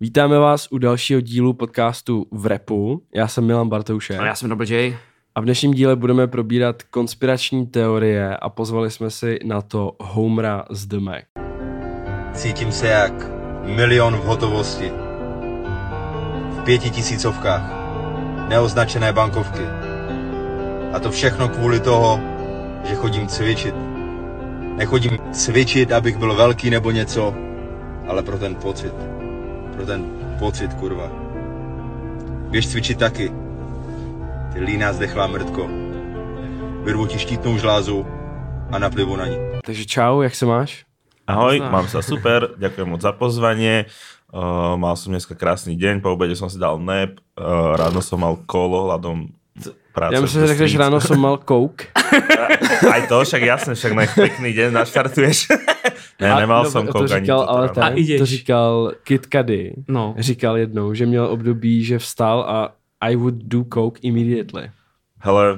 Vítáme vás u dalšího dílu podcastu v repu. Já jsem Milan Bartoušek. A já jsem Double J. A v dnešním díle budeme probírat konspirační teorie a pozvali jsme si na to Homera z The Mac. Cítím se jak milion v hotovosti. V pěti tisícovkách. Neoznačené bankovky. A to všechno kvůli toho, že chodím cvičit. Nechodím cvičit, abych byl velký nebo něco, ale pro ten pocit. Pro ten pocit, kurva. Běž cvičit taky. Ty líná zdechlá mrtko. Vyrvu ti štítnou žlázu a naplivu na ní. Takže čau, jak se máš? Ahoj, mám sa super, ďakujem moc za pozvanie. Uh, mal som dneska krásny deň, po obede som si dal nap, uh, ráno som mal kolo hľadom práce. Já myslím, že řekneš, že ráno jsem mal kouk. Aj to, však jasne, však na pekný deň naštartuješ. ne, A- nemal no, som to říkal, toto ale ten, A ideš. to říkal Kid Cudi. No. Říkal jednou, že měl období, že vstal a I would do coke immediately. Hele,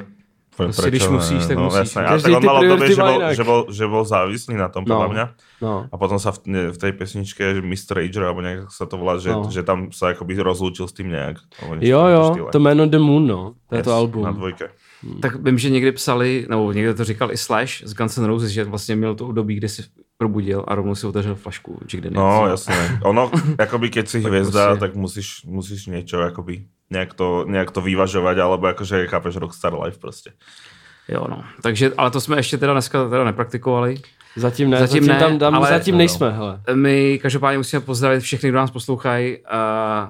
Prostě když musíš, tak no, musíš. Jasne. A Každý tak on ty mal priority že bol, inak. že, bol, že bol závislý na tom, podľa No. mňa. No. A potom sa v, v tej pesničke že Mr. Rager, alebo nejak sa to volá, že, No. že tam sa akoby rozlúčil s tým nejak. alebo niečo Jo, jo, štýle. to jméno The Moon, no. To je to Yes, album. Na dvojke. Tak vím, že někdy psali, nebo někdo to říkal i Slash z Guns N' Roses, že vlastně měl to období, kde si probudil a rovnou si otevřel flašku Jack Daniels. No, jasné. Ono, akoby keď si hviezda, prostě- tak musíš, musíš niečo akoby nejak to, nejak to vyvažovať, alebo akože chápeš Rockstar Life prostě. Jo, no. Takže, ale to jsme ještě teda dneska teda nepraktikovali. Zatím ne, Zatím zatím, ne, tam, tam ale- zatím No, no. nejsme, hele. My každopádně musíme pozdravit všechny, kdo nás poslouchají uh,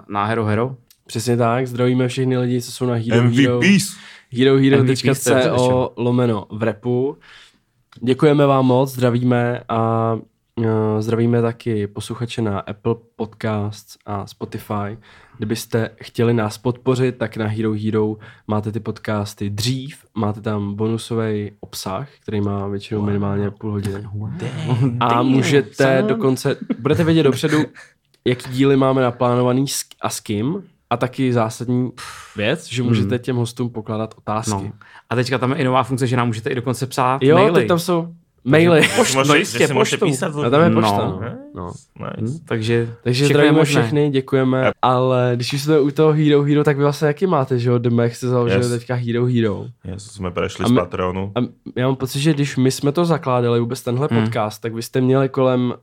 na Hero Hero. Přesně tak, zdravíme všechny lidi, co jsou na Hero Hero. MVPs! herohero.co lomeno v repu. Děkujeme vám moc, zdravíme a uh, zdravíme taky posluchače na Apple Podcasts a Spotify. Kdybyste chtěli nás podpořit, tak na Hero Hero máte ty podcasty dřív, máte tam bonusový obsah, který má většinou minimálně půl hodiny. A můžete dokonce, budete vědět dopředu, jaký díly máme naplánovaný a s kým. A taky zásadní věc, že můžete těm hostům pokládat otázky. No. A teďka tam je i nová funkce, že nám můžete i dokonce psát Jo, maily. teď tam jsou maily. Můžete- no jistě, poštou. písať A tam je No. pošta. No. No. Nice. Takže, Takže je zdravíme všechny, děkujeme. Ale když už jsme u toho Hero Hero, tak vy vlastně jaký máte, že jo? The Mac jste založili Yes. teďka Hero Hero. Yes, jsme prešli A z Patreonu. A já mám pocit, že když my jsme to zakládali, vůbec tenhle Hmm. podcast, tak vy jste měli kolem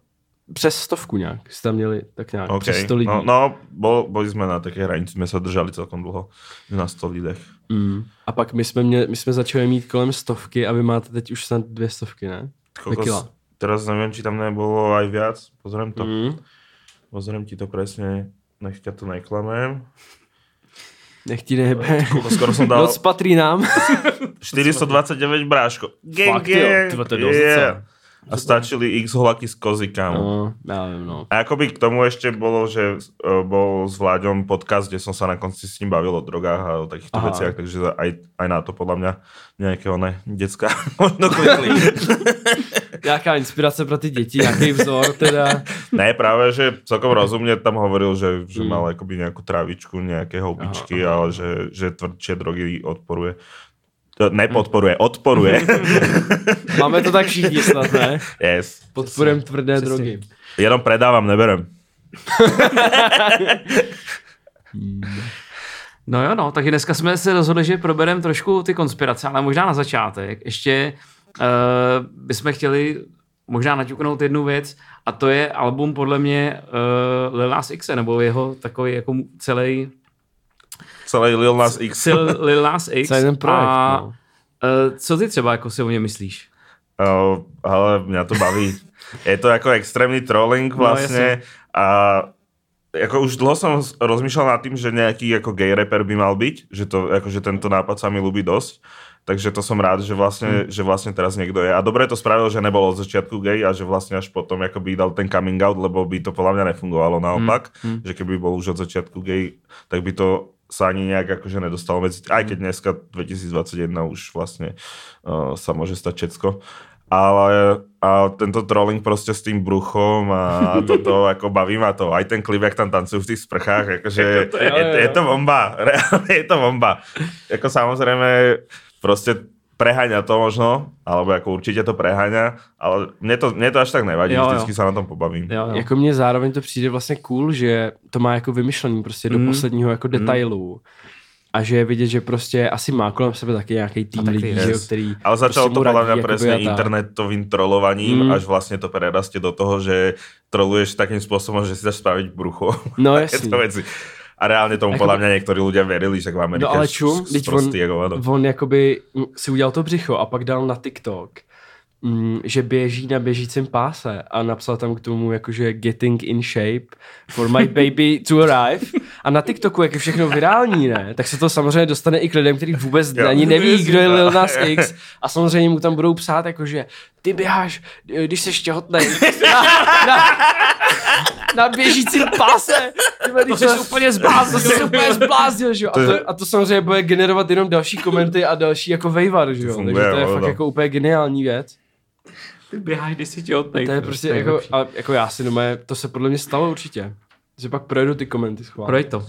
přes stovku nějak. Jste tam měli tak nějak OK, přes 100 lidí. no, no bol, boli sme na také hranici, sme sa držali celkom dlho na 100 lidech. Mm. A pak my jsme, mě, my jsme začali mít kolem stovky a vy máte teď už snad dvě stovky, ne? Kokos, teraz neviem, či tam nebolo aj viac. Pozriem to. Mm. Pozriem ti to presne, nech ťa to neklamem. Nech ti nehebe. Koľko skoro som dal Noc patří nám. 429 bráško. Gang, Fakt, jo. Tyvo, to je docela. A stačili x holaky z kozy, kámo. No, já vím, no. A akoby k tomu ešte bolo, že uh, bol s Vláďom podcast, kde som sa na konci s ním bavil o drogách a o takýchto Aha. veciach, takže aj, aj na to podľa mňa nejaké one detská možno klikli. Nějaká inspirace pro ty děti, nějaký vzor teda. ne, práve, že celkom rozumne tam hovoril, že, že Mm. mal akoby nejakú trávičku, nejaké houbičky, ale že, že tvrdšie drogy odporuje. To Nepodporuje, odporuje. Máme to tak všichni snad, ne? yes. Podporujeme tvrdé Přesně. drogy. Jenom predávam, neberem. No jo, no, takže dneska jsme se rozhodli, že probereme trošku ty konspirace, ale možná na začátek ještě uh, bychom chtěli možná naťuknout jednu věc a to je album podle mě uh, Lil Nas X, nebo jeho takový jako celý Celý Lil Nas X. Sil Lil Nas X. Celý ten projekt, a no. uh, co ty třeba jako si o něm myslíš? Uh, ale mňa to baví. Je to ako extrémny trolling No, vlastne a ako už dlho som s- rozmýšľal nad tým, že nejaký ako gay rapper by mal byť, že, to, ako, že tento nápad sa mi ľúbi dosť. Takže to som rád, že vlastne, že vlastne teraz niekto je. A dobre to spravil, že nebol od začiatku gay a že vlastne až potom by dal ten coming out, lebo by to podľa mňa nefungovalo naopak. Že keby bol už od začiatku gay, tak by to sa ani nejak akože nedostalo medzi... Aj keď dneska 2021 už vlastne uh, sa môže stať všetko. Ale a tento trolling prostě s tým bruchom a toto ako baví ma to. Aj ten klip, jak tam tancujú v tých sprchách, akože je, je, je to bomba. Reálne je to bomba. Jako samozrejme, prostě preháňa to možno, alebo jako určitě to preháňa, ale mně to, mně to až tak nevadí, jo, vždycky jo. se na tom pobavím. Jo, jo. Jako mně zároveň to přijde vlastně cool, že to má jako vymyšlený prostě do mm. posledního jako mm. detailu. A že je vidět, že prostě asi má kolem sebe taky nějaký tým taky lidí, yes. který... Ale začalo prostě to podle mě přesně internetovým trolovaním, mm. až vlastně to prerastie do toho, že troluješ takým způsobem, že si dáš spravit brucho. No jasný. A reálně tomu podle mě někteří lidé věřili, že v Americe No ale čum, on, jako on jakoby si udělal to břicho a pak dal na TikTok mm, že běží na běžícím páse a napsal tam k tomu jakože getting in shape for my baby to arrive. A na TikToku, jak je všechno virální, ne, tak se to samozřejmě dostane i k lidem, kteří vůbec jo, ani neví, kdo je Lil Nas X. A samozřejmě mu tam budou psát jakože ty běháš, když jsi těhotný na, na, na běžícím páse. Tyhle, to jsi úplně zbláznil. To jsi úplně zbláznil, že jo. A to, a to samozřejmě bude generovat jenom další komenty a další jako vejvar, že jo. Takže to je fakt jako úplně geniální věc. Ty běháš, když jsi těhotnej. To je prostě jako, a, jako já si doma, to se podle mě stalo určitě. Že pak projedu ty komenty schválně. Projď to. Uh,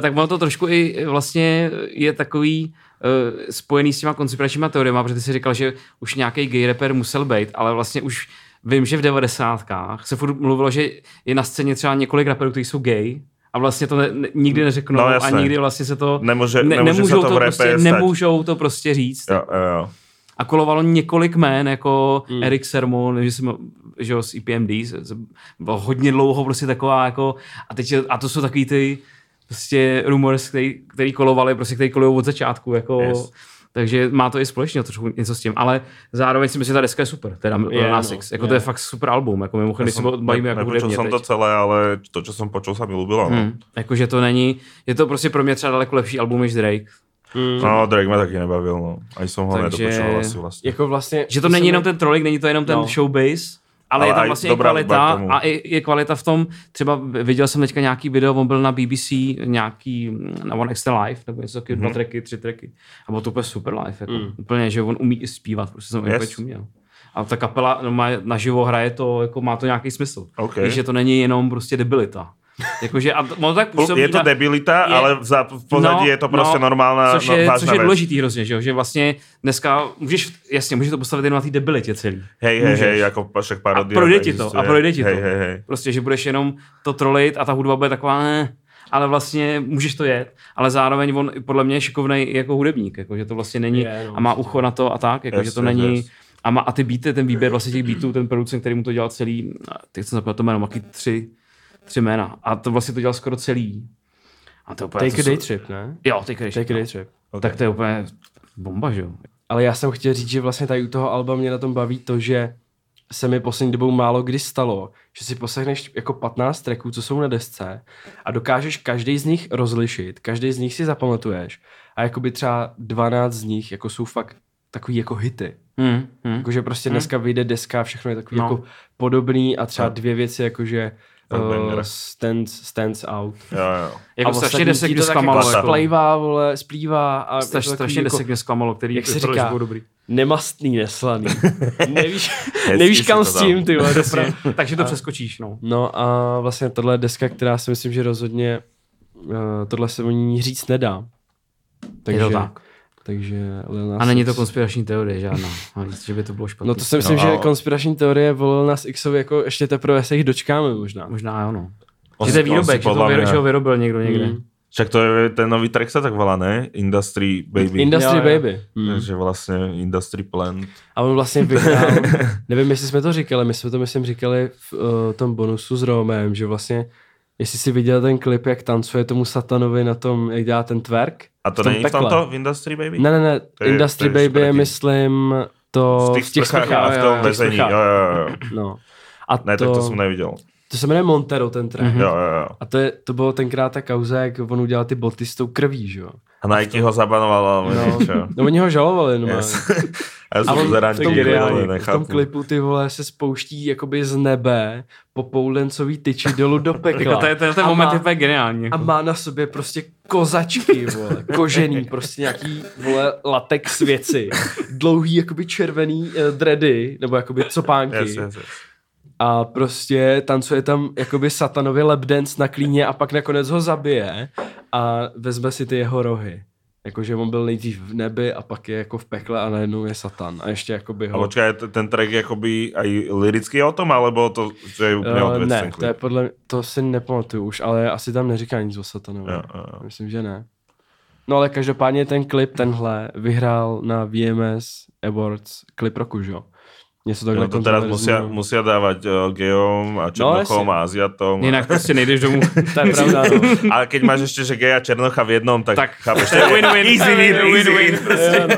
tak ono to trošku i vlastně je takový uh, spojený s těma konspiračníma teoriemi, protože ty si říkal, že už nějaký gay rapper musel být, ale vlastně už vím, že v devadesátkách se furt mluvilo, že je na scéně třeba několik rapperů, kteří jsou gay, a vlastně to ne, ne, nikdy neřeknou no, a nikdy vlastně se to Nemůže, ne, nemůžou, to, to prostě, nemůžou to prostě říct. Jo, jo, jo a kolovalo několik jmén, jako mm. Eric Sermon, že, jsem, že jo, z EPMD, bylo hodně dlouho prostě taková jako, a teď, a to jsou takový ty prostě rumors, který, který kolovali, prostě který kolují od začátku, jako, yes. takže má to i společně trošku něco s tím, ale zároveň si myslím, že ta deska je super, teda je, no, Six, jako je. to je fakt super album, jako mimochodem, když si bavíme jako Nepočul jsem to celé, ale to, co jsem počul, se mi líbilo. No. Hmm. Jakože to není, je to prostě pro mě třeba daleko lepší album než Drake, Mm. No, Drake mě taky nebavil, no. A jsem ho Takže, nedopočoval asi vlastně. Jako vlastně. Že to není jenom ten trolik, není to jenom ten no. showbase, ale, ale je tam vlastně i kvalita a i, je kvalita v tom, třeba viděl jsem teďka nějaký video, on byl na BBC, nějaký na One Extra Live, nebo něco taky, mm-hmm. dva tracky, tři tracky. A bylo to úplně super live, jako, mm. úplně, že on umí i zpívat, prostě jsem yes. úplně čuměl. A ta kapela no, má, naživo hraje to, jako má to nějaký smysl. Okay. Když, že to není jenom prostě debilita. Jakože, a ono tak působí je to debilita, je, ale v, v pozadí no, je to prostě no, normálna což je, no, což je důležitý hrozně, že, že vlastně dneska můžeš, jasně, můžeš to postavit jenom na té debilitě celý. Hej, hej, hej, jako však parodie. A projde ti to, a projde ti to. Hej, hej, hej. Prostě, že budeš jenom to trolit a ta hudba bude taková, ne, ale vlastně můžeš to jet, ale zároveň on podle mě je šikovný jako hudebník, jako, že to vlastně není je, no, a má ucho na to a tak, jako, yes, že to není, yes. A, má, a ty beaty, ten výběr vlastně těch beatů, ten producent, který mu to dělal celý, teď jsem zapomněl to jméno, maky tři, tři jména. A to vlastně to dělal skoro celý. A to úplně, take to a day jsou... trip, ne? Jo, take a day. Take a day trip. Okay. Tak to je úplně bomba, že jo? Ale já jsem chtěl říct, že vlastně tady u toho alba mě na tom baví to, že se mi poslední dobou málo kdy stalo, že si poslechneš jako 15 tracků, co jsou na desce a dokážeš každý z nich rozlišit, každý z nich si zapamatuješ a jakoby třeba 12 z nich jako jsou fakt takový jako hity. Hmm, hmm. Jakože prostě hmm. dneska vyjde deska, všechno je takový no. jako podobný a třeba no. dvě věci, jakože uh, stands, stands out. Jo, jo. Jako a strašně desek mě zklamalo. Jako splývá, vole, splývá. A Straš, strašně desek jako, mě zklamalo, který jak se říká, dobrý. nemastný, neslaný. nevíš, nevíš kam s tím, ty vole. Takže to přeskočíš, no. No a vlastně tohle je deska, která si myslím, že rozhodně uh, tohle se o ní říct nedá. Takže, je to tak. Takže A není to konspirační teorie žádná, že by to bylo špatné. No to si myslím, no, že konspirační teorie volil nás Xovi jako ještě teprve se jich dočkáme možná. Možná jo, no. Že to je výrobek, že to vyro, že ho vyrobil někdo někde. Mm. Však to je ten nový track se tak volá, ne? Industry Baby. Industry jo, Baby. Mm. Takže vlastně Industry Plant. A on vlastně vyhrál, nevím, jestli jsme to říkali, my jsme to myslím říkali v uh, tom bonusu s Romem, že vlastně Jestli jsi viděl ten klip, jak tancuje tomu satanovi na tom, jak dělá ten twerk. A to není pekle. v tomto v Industry Baby? Ne, ne, ne. Je, Industry Baby je, myslím, to v těch sprchách. v tom vezení, jo, jo, jo. No. A ne, to, tak to jsem neviděl. To se jmenuje Montero, ten track. Mm-hmm. Jo, jo, jo. A to, je, to bylo tenkrát ta kauza, jak on udělal ty boty s tou krví, že jo. A Nike ho zabanoval, no, no, oni ho žalovali, no. Yes. Já jsem to v, tom, klipu, v tom klipu ty vole se spouští jakoby z nebe po poulencový tyči dolů do pekla. jako to je, to je ten moment má, je geniální. Jako. A má na sobě prostě kozačky, vole, kožený, prostě nějaký, vole, latex věci. Dlouhý, jakoby červený uh, dready, nebo jakoby copánky. Yes, yes, yes a prostě tancuje tam jakoby satanově lapdance na klíně a pak nakonec ho zabije a vezme si ty jeho rohy. Jakože on byl nejdřív v nebi a pak je jako v pekle a najednou je Satan. A ještě jakoby ho... A počkaj, ten track jakoby aj liricky o tom, alebo to, to je úplně uh, Ne, to je podle, to si nepamatuju už, ale asi tam neříká nic o Satanovi. Jo, jo, jo. Myslím, že ne. No ale každopádně ten klip, tenhle, vyhrál na VMS Awards klip roku, že jo? Něco takhle no to teraz musia, musia dávať uh, geom a no, černochom no, a aziatom. Jinak prostě nejdeš domů. to je pravda, no. A keď máš ještě, že gej a černocha v jednom, tak, tak chápeš, to je win-win. Easy win, easy win. Prostě. no,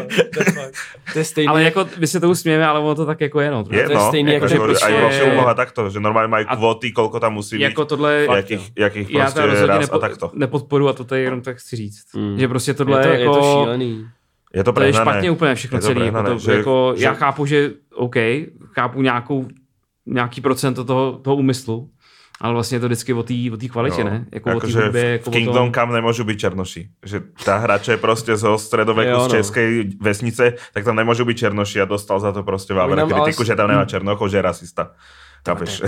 to je stejný. Ale jako, my se tomu smějeme, ale ono to tak jako je, no. Je, to je no, stejný, jako, jako prostě... Aj vlastně umoha takto, že normálně mají kvóty, kolko tam musí být. Jako tohle... Jakých, jakých prostě raz a takto. Nepodporu a to tady jenom tak chci říct. Hmm. Že prostě tohle je jako... Je to šílený. Je to, to je špatně úplně všechno celé. Jako to, že, jako, že, já chápu, že OK, chápu nějakou, nějaký procento toho, toho úmyslu, ale vlastně je to vždycky o té o kvalitě, no, ne? Jako, jako že hudbě, jako v Kingdom tom... Come nemůžu být černoši. Že ta hráče je prostě zo středověku jo, z no. české vesnice, tak tam nemůžu být černoši a dostal za to prostě vábra kritiku, ale... že tam nemá černocho, že je rasista. Chápeš?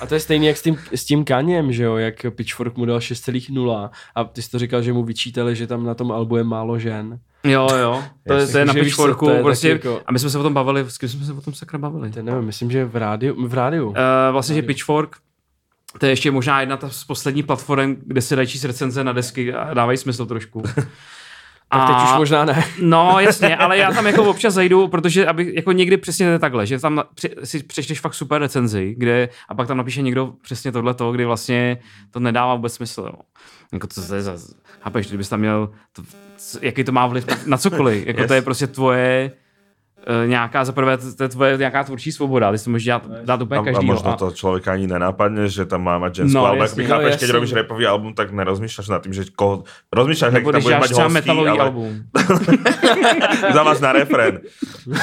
A to je stejně jak s tím, s tím Kaněm, že jo, jak Pitchfork mu dal 6,0 a ty jsi to říkal, že mu vyčítali, že tam na tom albu je málo žen. Jo, jo, to, je, to je na Pitchforku, to je prostě, jako... a my jsme se o tom bavili, s kým jsme se o tom sakra bavili? To nevím, myslím, že v rádiu, v rádiu. Uh, vlastně, rádiu. že Pitchfork, to je ještě možná jedna z posledních platform, kde se dají číst recenze na desky a dávají smysl trošku. Tak teď už možná ne. No jasně, ale já tam jako občas zajdu, protože aby, jako někdy přesně takhle, že tam při, si přečteš fakt super recenzi, kde a pak tam napíše někdo přesně tohle to, kdy vlastně to nedává vůbec smysl. Jo. Jako to, to je za, chápeš, kdybys tam měl, to, jaký to má vliv na, na cokoliv, jako yes. to je prostě tvoje nějaká, za prvé, to je tvoje nějaká tvůrčí svoboda, ty si můžeš dělat, dát úplně každý. A možno to člověka ani nenápadne, že tam má mať ženskou, no, ale jasný, jak no, chápeš, keď robíš repový album, tak nerozmýšľaš nad tým, že koho, rozmýšľaš, jak tam budeš mať hostí, metalový ale... album. Zaváž na refren.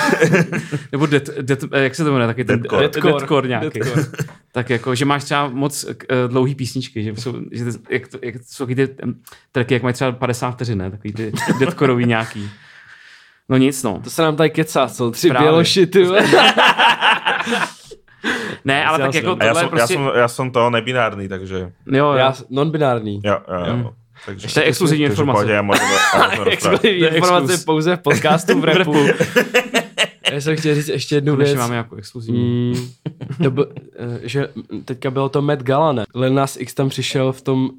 Nebo dead, dead, jak se to jmenuje, taky ten deadcore, deadcore, deadcore nějaký. Deadcore. tak jako, že máš třeba moc uh, dlouhý písničky, že, jsou, že ty, jak, to, jak jsou ty tracky, jak mají třeba 50 vteřin, ne? takový ty deadcoreový nějaký. No nic, no. To se nám tady kecá, co? Tři Právě. běloši, ty Ne, ale tak jako tohle já jsem, prostě... Já jsem, já jsem to nebinární, takže... Jo, jo. Já non-binární. Jo, jo, jo. Mm. Takže, to je exkluzivní informace. Pohodě, můžeme, exkluzivní informace pouze v podcastu v repu. já jsem chtěl říct ještě jednu věc. máme jako exkluzivní. Mm, to byl, eh, že teďka bylo to Met Gala, ne? Lil Nas X tam přišel v tom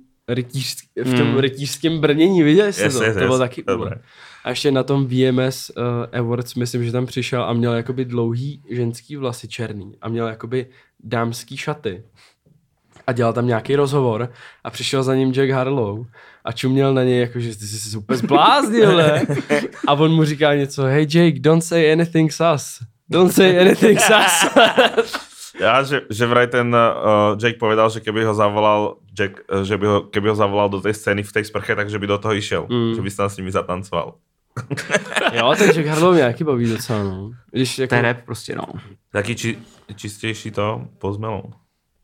v tom mm. rytířském brnění, viděli jste yes, to? Yes, to bylo taky Dobré. A ještě na tom VMS uh, eh, Awards, myslím, že tam přišel a měl jakoby dlouhý ženský vlasy černý a měl jakoby dámský šaty. A dělal tam nějaký rozhovor a přišel za ním Jack Harlow a čuměl na něj, jako, že ty jsi se úplně zbláznil, ne? A on mu říká něco, hey Jake, don't say anything sus. Don't say anything sus. Ja, že, že vraj ten uh, Jake povedal, že keby ho zavolal Jack, že by ho, keby ho zavolal do tej scény v tej sprche, takže by do toho išiel. Mm. Že by sa s nimi zatancoval jo, ten Jack Harlow mě jaký baví docela, no. Když jako... To je rap prostě, no. Taky či, čistější to pozmelou.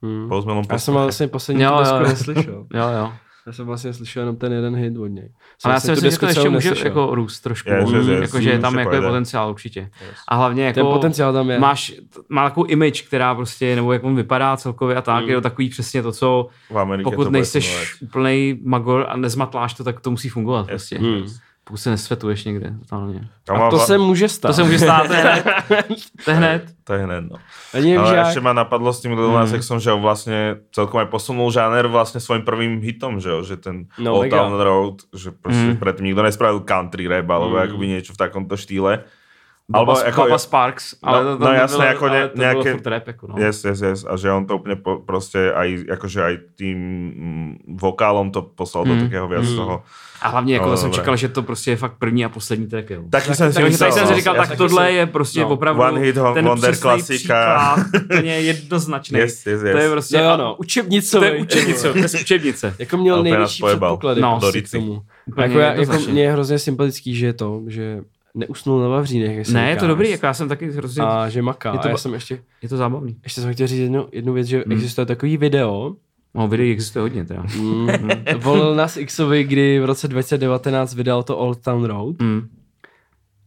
Hmm. Pozmelou Já jsem vlastně poslední jo, jo. neslyšel. jo, jo. Já jsem vlastně slyšel jenom ten jeden hit od něj. Ale já si myslím, že to ještě může neslyšel. jako růst trošku. Je, že, že, jako, že tam jako je potenciál určitě. Yes. A hlavně jako ten potenciál tam je. máš, má takovou image, která prostě, nebo jak on vypadá celkově a tak, mm. je to takový přesně to, co pokud nejseš úplný magor a nezmatláš to, tak to musí fungovat. Yes. Prostě. Mm. Pokud se nesvetuješ někde totálně. A to se může stát. To se může stát, to je hned. To je hned. To je hned, no. Nevím, Ale ještě ma napadlo s tím Lil Nas mm. že vlastně celkom aj posunul žáner vlastně svým prvým hitom, že jo, že ten no, Old Town Road, že prostě mm. předtím nikdo nespravil country rap, alebo mm. jakoby něco v takomto štýle. Alebo jako, Baba Sparks, ale no, to, to no jasné, jako ne, to nějaké, bylo rap, jako no. Yes, yes, yes, a že on to úplně po, prostě aj, jakože aj tým mm, vokálom to poslal mm. do takého viac mm. toho. A hlavně jako no, jsem čekal, že to prostě je fakt první a poslední track. Jo. Taky tak, jsem si myslel. Tak jsem si říkal, tak tohle je prostě no. opravdu One hit ten wonder klasika. Úplně jednoznačný. Yes, yes, yes. To je prostě no, no, učebnice. To je učebnice, to je učebnice. jako měl největší předpoklady no, prostě k tomu. Jako, já, jako mě je hrozně sympatický, že je to, že neusnul na Vavřínech. Ne, je to dobrý, jako já jsem taky hrozně... A že maká. Je to, a já jsem ještě... Je to zábavný. Ještě jsem chtěl říct jednu, jednu věc, že hmm. existuje takový video, No, videí existuje hodně teda. Mm. Volil nás Xovi, kdy v roce 2019 vydal to Old Town Road. Mm.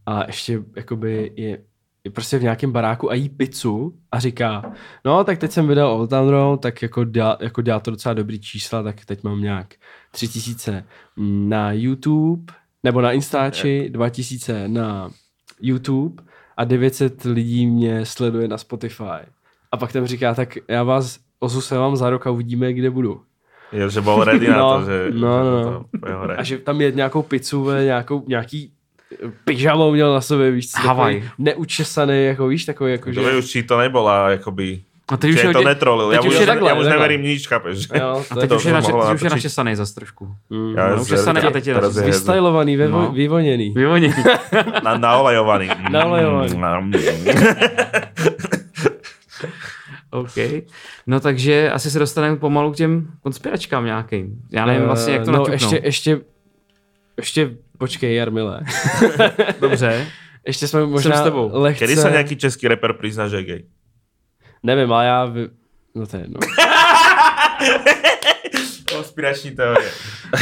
A ještě jakoby je je prostě v nějakém baráku a jí pizzu a říká, no tak teď jsem vydal Old Town Road, tak jako dělá, jako dělá to docela dobrý čísla, tak teď mám nějak tři tisíce na YouTube, nebo na Instači, dva tisíce na YouTube a 900 lidí mě sleduje na Spotify. A pak tam říká, tak já vás osu se vám za rok a uvidíme, kde budu. Jo, že byl ready no, na to, že... No, no, no. A že tam je nějakou pizzu, nějakou, nějaký pyžamo měl na sobě, víš, co, Havaj. neučesaný, jako víš, takový, jako, že... To už či to nebola, jakoby... A teď už je to netrolil. Já, už, takhle, já už neverím nič, chápeš? Jo, a teď už je, nače, už je načesaný zas trošku. Mm. Já no, učesaný a teď je načesaný. Vystylovaný, no. vyvoněný. Vyvoněný. Na, naolajovaný. naolajovaný. OK. No takže asi se dostaneme pomalu k těm konspiračkám nějakým. Já nevím vlastně, jak to uh, no, ještě, ještě, ještě počkej, Jarmile. Dobře. Ještě jsme možná Jsem s tebou. lehce... Kedy se nějaký český rapper prizná, že je gay? Nevím, ale já... Vy... No to je jedno. Konspirační teorie.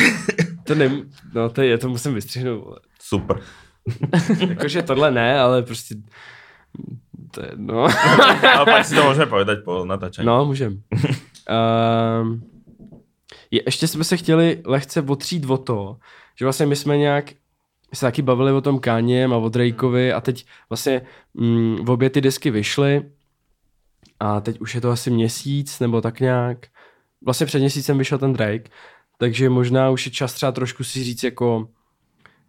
to ne... No to je, to musím vystřihnout. Super. Jakože tohle ne, ale prostě... To je jedno. ale pak si to můžeme povedať po natáčení. No, můžem. um, je, ještě jsme se chtěli lehce otřít o to, že vlastně my jsme nějak se taky bavili o tom Káněm a o Drakeovi a teď vlastně mm, obě ty desky vyšly a teď už je to asi měsíc nebo tak nějak. Vlastně před měsícem vyšel ten Drake, takže možná už je čas třeba trošku si říct jako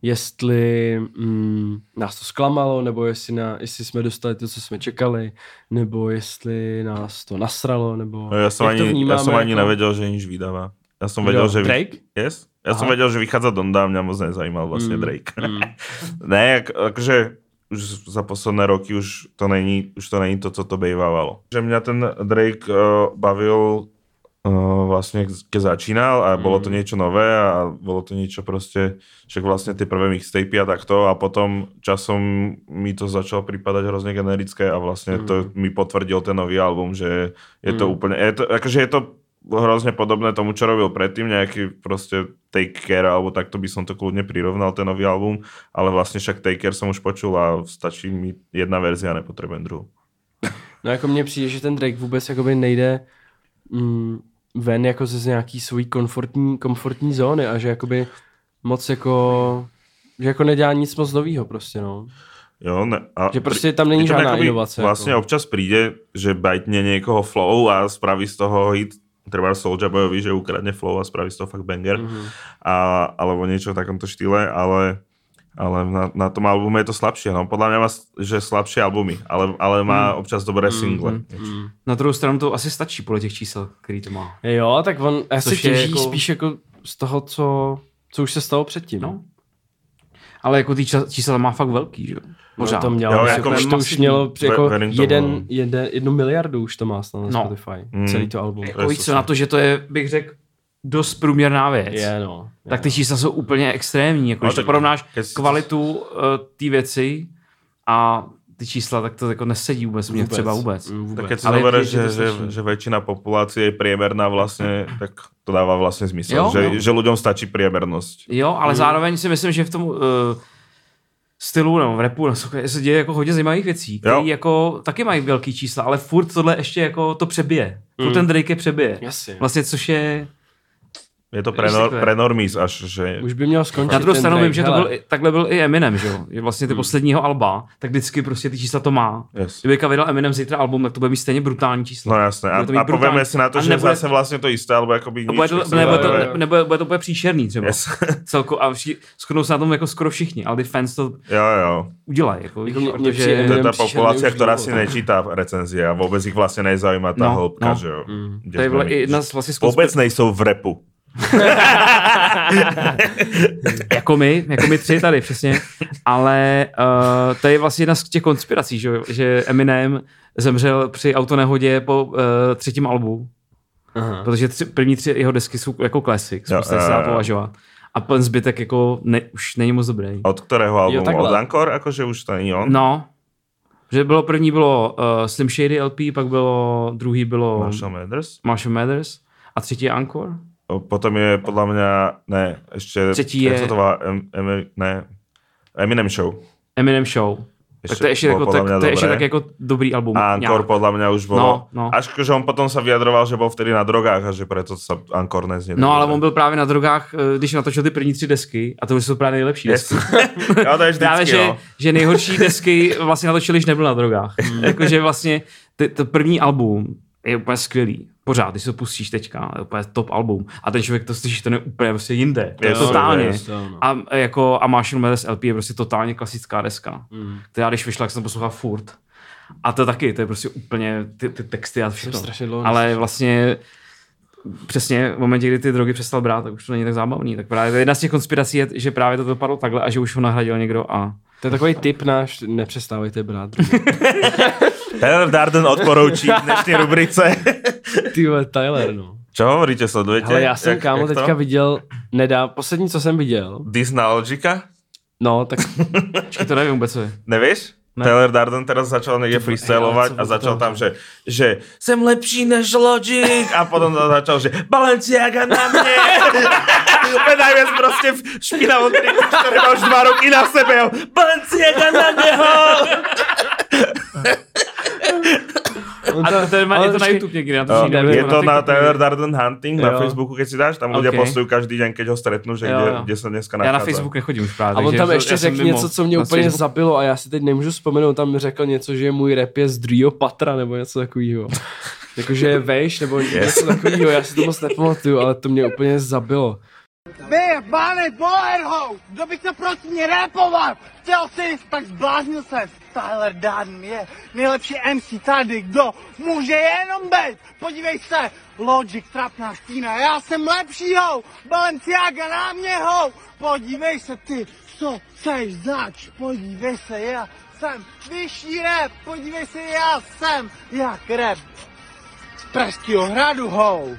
jestli mm, nás to zklamalo, nebo jestli, na, jestli jsme dostali to, co jsme čekali, nebo jestli nás to nasralo, nebo no, já jsem ani, to vnímáme, já jsem ani jako... nevěděl, že nič vydává. Já jsem věděl, že... Drake? Yes? Já Aha. som vedel, že vychádza Donda a mňa moc nezajímal vlastne mm. Drake. Mm. ne, jak, akože už za posledné roky už to není, už to není to, co to bejvávalo. Že mňa ten Drake uh, bavil uh, vlastne, keď začínal a mm. bolo to mm. niečo nové a bolo to niečo proste, však vlastne tie prvé mixtapy a takto a potom časom mi to začalo pripadať hrozne generické a vlastne mm. to mi potvrdil ten nový album, že je to mm. úplne, je to, akože je to hrozne podobné tomu, čo robil predtým, nejaký proste Take Care, alebo takto by som to kľudne prirovnal, ten nový album, ale vlastne však Take Care som už počul a stačí mi jedna verzia, nepotrebujem druhou. No jako mně přijde, že ten Drake vůbec jakoby nejde mm, ven jako ze nějaký svojí komfortní, komfortní zóny a že jakoby moc jako, že jako nedělá nic moc novýho prostě, no. Jo, ne, a že prostě tam není žádná inovace. Vlastně jako. občas přijde, že bajtne někoho flow a spraví z toho hit treba Soulja Boyovi, že ukradne flow a spraví z toho fakt banger, mm-hmm. a, alebo niečo v takomto štýle, ale, ale na, na tom albume je to slabšie. No. Podľa mňa má že slabšie albumy, ale, ale má mm. občas dobré mm, single. Mm, Na druhou stranu to asi stačí podle těch čísel, který to má. Jo, tak on asi těží jako... spíš jako z toho, co, co už se stalo předtím. No. Ale jako ty čísla má fakt velký, že jo? Pořád. No, to mělo, jo, jako, to už mělo jako jeden, jeden, jednu miliardu už to má na no. Spotify, mm. celý to album. Jako víš co, na to, že to je, bych řekl, dost průměrná věc. Je, no. Je, tak ty čísla jsou úplně extrémní. Jako, no, když to porovnáš kvalitu uh, té věci a ty čísla, tak to jako nesedí vůbec, mě třeba vůbec. Vůbec. Tak keď si že, že, že väčšina populácie je priemerná vlastně, tak to dává vlastně smysl, jo, že, jo. že ľuďom stačí priemernosť. Jo, ale mm. zároveň si myslím, že v tom uh, stylu nebo v repu no, se děje jako hodně zajímavých věcí, které jako taky mají velký čísla, ale furt tohle ještě jako to přebije. Furt mm. ten Drake je přebije. Jasně. Vlastně, což je je to pre, nor, pre normies až, že... Už by měl skončit Na druhou stranu vím, že to byl, takhle byl i Eminem, že jo? Vlastně ty hmm. posledního alba, tak vždycky prostě ty čísla to má. Yes. Kdyby vydal Eminem zítra album, tak to bude mít stejně brutální čísla. No jasné. A, a pověme si na to, že nebude, zase vlastně to jisté, alebo jakoby nič. Bude to, nebude, to, nebude, bude to úplně příšerný třeba. Yes. Celko, a vši, shodnou se na tom jako skoro všichni, ale ty fans to jo, jo. udělají. Jako, jako mě, že to je ta populace, která si nečítá recenzie a vůbec jich vlastně nezajímá ta no, hloubka, no. že jo. Mm. Vlastně Vůbec nejsou v repu. jako my, jako my tři tady, přesně. Ale uh, to je vlastně jedna z těch konspirací, že, že Eminem zemřel při autonehodě po uh, třetím albu. Aha. Protože tři, první tři jeho desky jsou jako classic, jo, se dá považovat. A ten zbytek jako ne, už není moc dobrý. Od kterého albumu? Jo, Od Ankor? Jakože už to není on? No. Že bylo první bylo uh, Slim Shady LP, pak bylo druhý bylo Marshall Mathers. Marshall Mathers a třetí je Ankor. Potom je podľa mňa, ne, ešte... Třetí je... to volá, em, em, ne, Eminem Show. Eminem Show. tak to je ještě, jako, tak, to je ještě tak jako dobrý album. A Ankor podľa mňa už bol, no, no. až že on potom sa vyjadroval, že bol vtedy na drogách a že preto sa Ankor neznie. No ale on byl právě na drogách, eh, když natočil ty první tři desky a to už jsou právě nejlepší yes. desky. jo, to je vždycky, právě, že, no. že nejhorší desky vlastně natočil, když nebyl na drogách. Jakože vlastně to první album je úplně skvělý. Pořád, když se to pustíš teďka, je úplně top album. A ten člověk to slyšíš, to je úplně prostě jinde. Je totálně. Je, no. a, jako, a Marshall Mathers LP je prostě totálně klasická deska, mm. která když vyšla, jak jsem poslouchal furt. A to taky, to je prostě úplně ty, ty texty a všechno. Ale vlastně přesně v momentě, kdy ty drogy přestal brát, tak už to není tak zábavný. Tak právě jedna z těch konspirací je, že právě to dopadlo takhle a že už ho nahradil někdo a to je takový tip náš, nepřestávejte brát. Tyler Darden odporoučí v dnešní rubrice. Ty Tyler, no. Čo hovoríte, sledujete? Ale já jsem jak, kámo jak teďka to? viděl, nedá, poslední, co jsem viděl. Disney Logica? No, tak... Počkej, to nevím vůbec, co je. Nevíš? Ne. Taylor Darden teraz začal někde freestylovat a začal tam, že, že jsem lepší než Logic a potom to začal, že Balenciaga na mě. Úplně najviac prostě v špinavom triku, ktorý má už dva roky na sebe. Balenciaga na něho. a to, to je, je to na YouTube někde, na to no, je, je to na Taylor Darden Hunting jo. na Facebooku, keď si dáš, tam ľudia okay. postujú každý den, keď ho stretnú, že jo, jo. kde se dneska nachádza. Já na Facebook nechodím už právě. A on tam ještě řekl něco, co mě úplně Facebook. zabilo a já si teď nemůžu vzpomenout, tam řekl něco, že můj rap je z druhého patra nebo něco takového. Jakože je vejš nebo yes. něco takového, já si to moc nepamatuju, ale to mě úplně zabilo. Pane, Bolerhou, kdo by to proti mě repoval? Chtěl jsi, tak zbláznil se. Tyler Darden je nejlepší MC tady, kdo může jenom být. Podívej se, Logic, trapná štína, já jsem lepší ho, Balenciaga na mě ho. Podívej se ty, co chceš zač, podívej se, já jsem vyšší rap, podívej se, já jsem jak rap. Z Pražského hradu hou.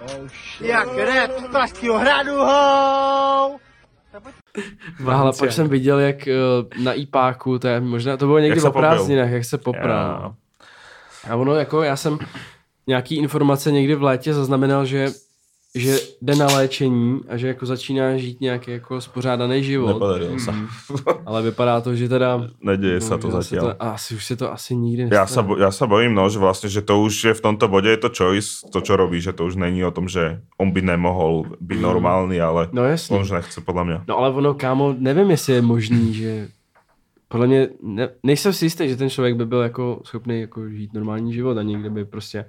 Oh, Jak rap z Pražského hradu, ho! Ale pak jsem viděl, jak eh, na IPáku, to je možná, to bylo někdy o prázdninách, jak se poprá. A ono jako, já jsem nějaký informace někdy v létě zaznamenal, že že jde na léčení a že jako začíná žít nějaký jako spořádaný život. Nepodarilo se. Mm. Ale vypadá to, že teda... Neděje se to zatím. To, asi už se to asi nikdy nestane. Já se, já se bojím, no, že vlastně, že to už je v tomto bodě je to choice, to, čo robí, že to už není o tom, že on by nemohl být mm. normální, ale no, jasně. on už nechce, podle mě. No ale ono, kámo, nevím, jestli je možný, že podle mě ne, nejsem si jistý, že ten člověk by byl jako schopný jako žít normální život a někde by prostě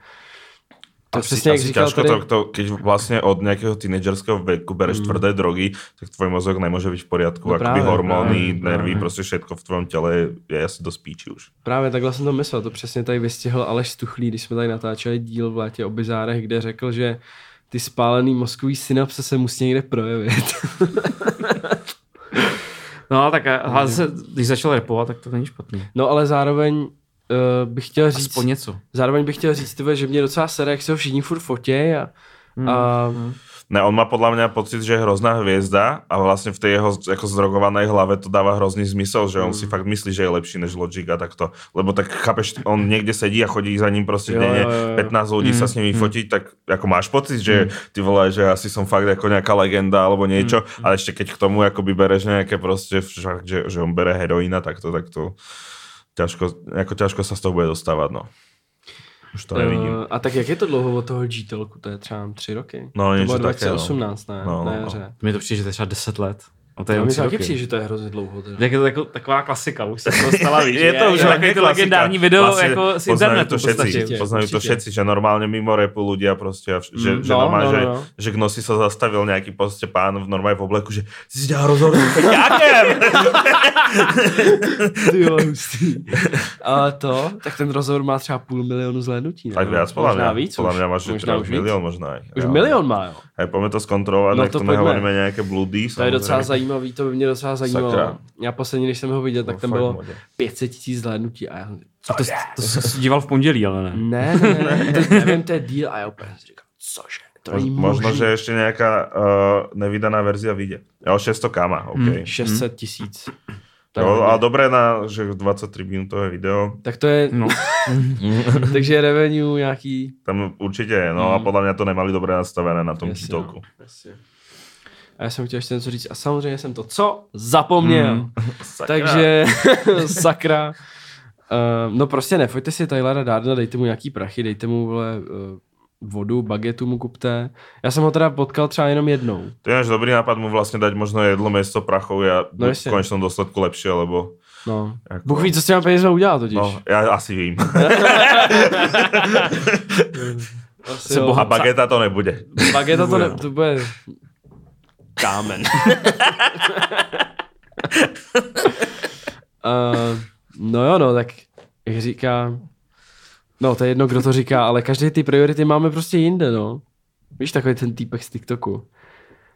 to asi, přesně, jak asi ťažko tady... to, to, keď vlastne od nejakého tínedžerského veku bereš mm. tvrdé drogy, tak tvoj mozog nemôže byť v poriadku. No Akoby hormóny, právě, nervy, právě. prostě všetko v tvojom těle je asi dost píči už. Právě takhle jsem to myslel, to přesně tady vystihl Aleš Stuchlý, když jsme tady natáčeli díl v létě o bizárech, kde řekl, že ty spálený mozkový synapse se musí někde projevit. no tak a, se, když začal repovat, tak to není špatný. No ale zároveň uh, bych chtěl říct... Aspoň něco. Zároveň bych chtěl říct, tyve, že mě docela sere, jak se ho všichni furt fotí a, hmm. a hmm. Ne, on má podľa mňa pocit, že je hrozná hviezda a vlastne v tej jeho ako zdrogovanej hlave to dáva hrozný zmysel, že on mm. si fakt myslí, že je lepší než Logic a takto. Lebo tak chápeš, on niekde sedí a chodí za ním proste denne 15 ľudí mm. sa s ním mm. fotiť, tak ako máš pocit, že mm. ty vole, že asi som fakt ako nejaká legenda alebo niečo, mm. ale ešte keď k tomu akoby bereš nejaké proste, že, že on bere heroína, tak to, tak to ťažko, jako ťažko sa z toho bude dostávať, no. Už to nevidím. Uh, a tak jak je to dlouho od toho g To je třeba tři roky? No, to něco bylo 2018, no. ne? No, no, no. Mně to přijde, že to je třeba 10 let. A to je mi taky přijde, že to je hrozně dlouho. Teda. Jak je to jako, taková klasika, už se to stala, víš. je to už je, takový legendární video vlastně, jako z internetu. To všetci, poznajú to všetci, že normálně mimo repu ľudia prostě, že, mm, že, no, normálně, no, no, no. že, že kdo si sa zastavil nějaký prostě pán v normálně v obleku, že si si dělal rozhovor s Peťákem. Ty jo, hustý. Ale to, tak ten rozhovor má třeba půl milionu zhlédnutí. Tak viac, podle mě. víc Podle mě máš možná už milion možná. Už milion má, jo. Hej, pojďme to zkontrolovat, no to nehovoríme nějaké bludy. To je docela zajímavý, to by mě docela zajímalo. Sakra. Já posledně, když jsem ho viděl, tak tam bylo modě. 500 tisíc zhlédnutí a já a to, to, to jsi díval v pondělí, ale ne. Ne, ne, ne, ne nevím, to je díl a já úplně říkám, cože, to není Možno, že ještě nějaká uh, nevydaná verzia vyjde. Jo, 600 kama, ok. Hmm, 600 tisíc. Jo, a dobré na že 23 minutové video. Tak to je, no. takže revenue nějaký. Tam určitě je, no mm. a podle mě to nemali dobré nastavené na tom titulku. A já jsem chtěl ještě něco říct a samozřejmě jsem to co? Zapomněl. Mm. Takže sakra. Uh, no prostě nefoďte si Tylera Dardena, dejte mu nějaký prachy, dejte mu vole, uh, vodu, bagetu mu kupte. Já jsem ho teda potkal třeba jenom jednou. To je dobrý nápad mu vlastně dať možno jedlo, město prachov a no v konečnom důsledku lepší, lebo No. Jako... Bůh ví, co s těma penězma udělá totiž. No, já asi vím. asi A bageta to nebude. Bageta to, ne, to bude kámen. uh, no jo, no, tak jak říká, no to je jedno, kdo to říká, ale každý ty priority máme prostě jinde, no. Víš, takový ten týpek z TikToku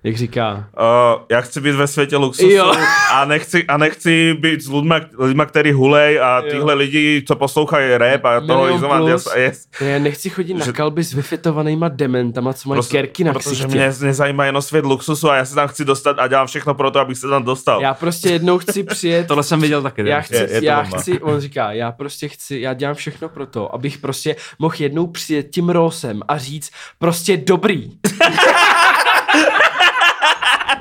jak říká. Uh, já chci být ve světě luxusu jo. a nechci, a nechci být s lidma, lidma, který hulej a tyhle lidi, co poslouchají rap a to izovat. Yes, yes. Já nechci chodit že... na kalby s vyfitovanýma dementama, co mají prostě, kerky na Protože mě nezajímá jenom svět luxusu a já se tam chci dostat a dělám všechno pro to, abych se tam dostal. Já prostě jednou chci přijet. Tohle jsem viděl taky. Já chci, je, je já chci, on říká, já prostě chci, já dělám všechno pro to, abych prostě mohl jednou přijet tím rosem a říct prostě dobrý.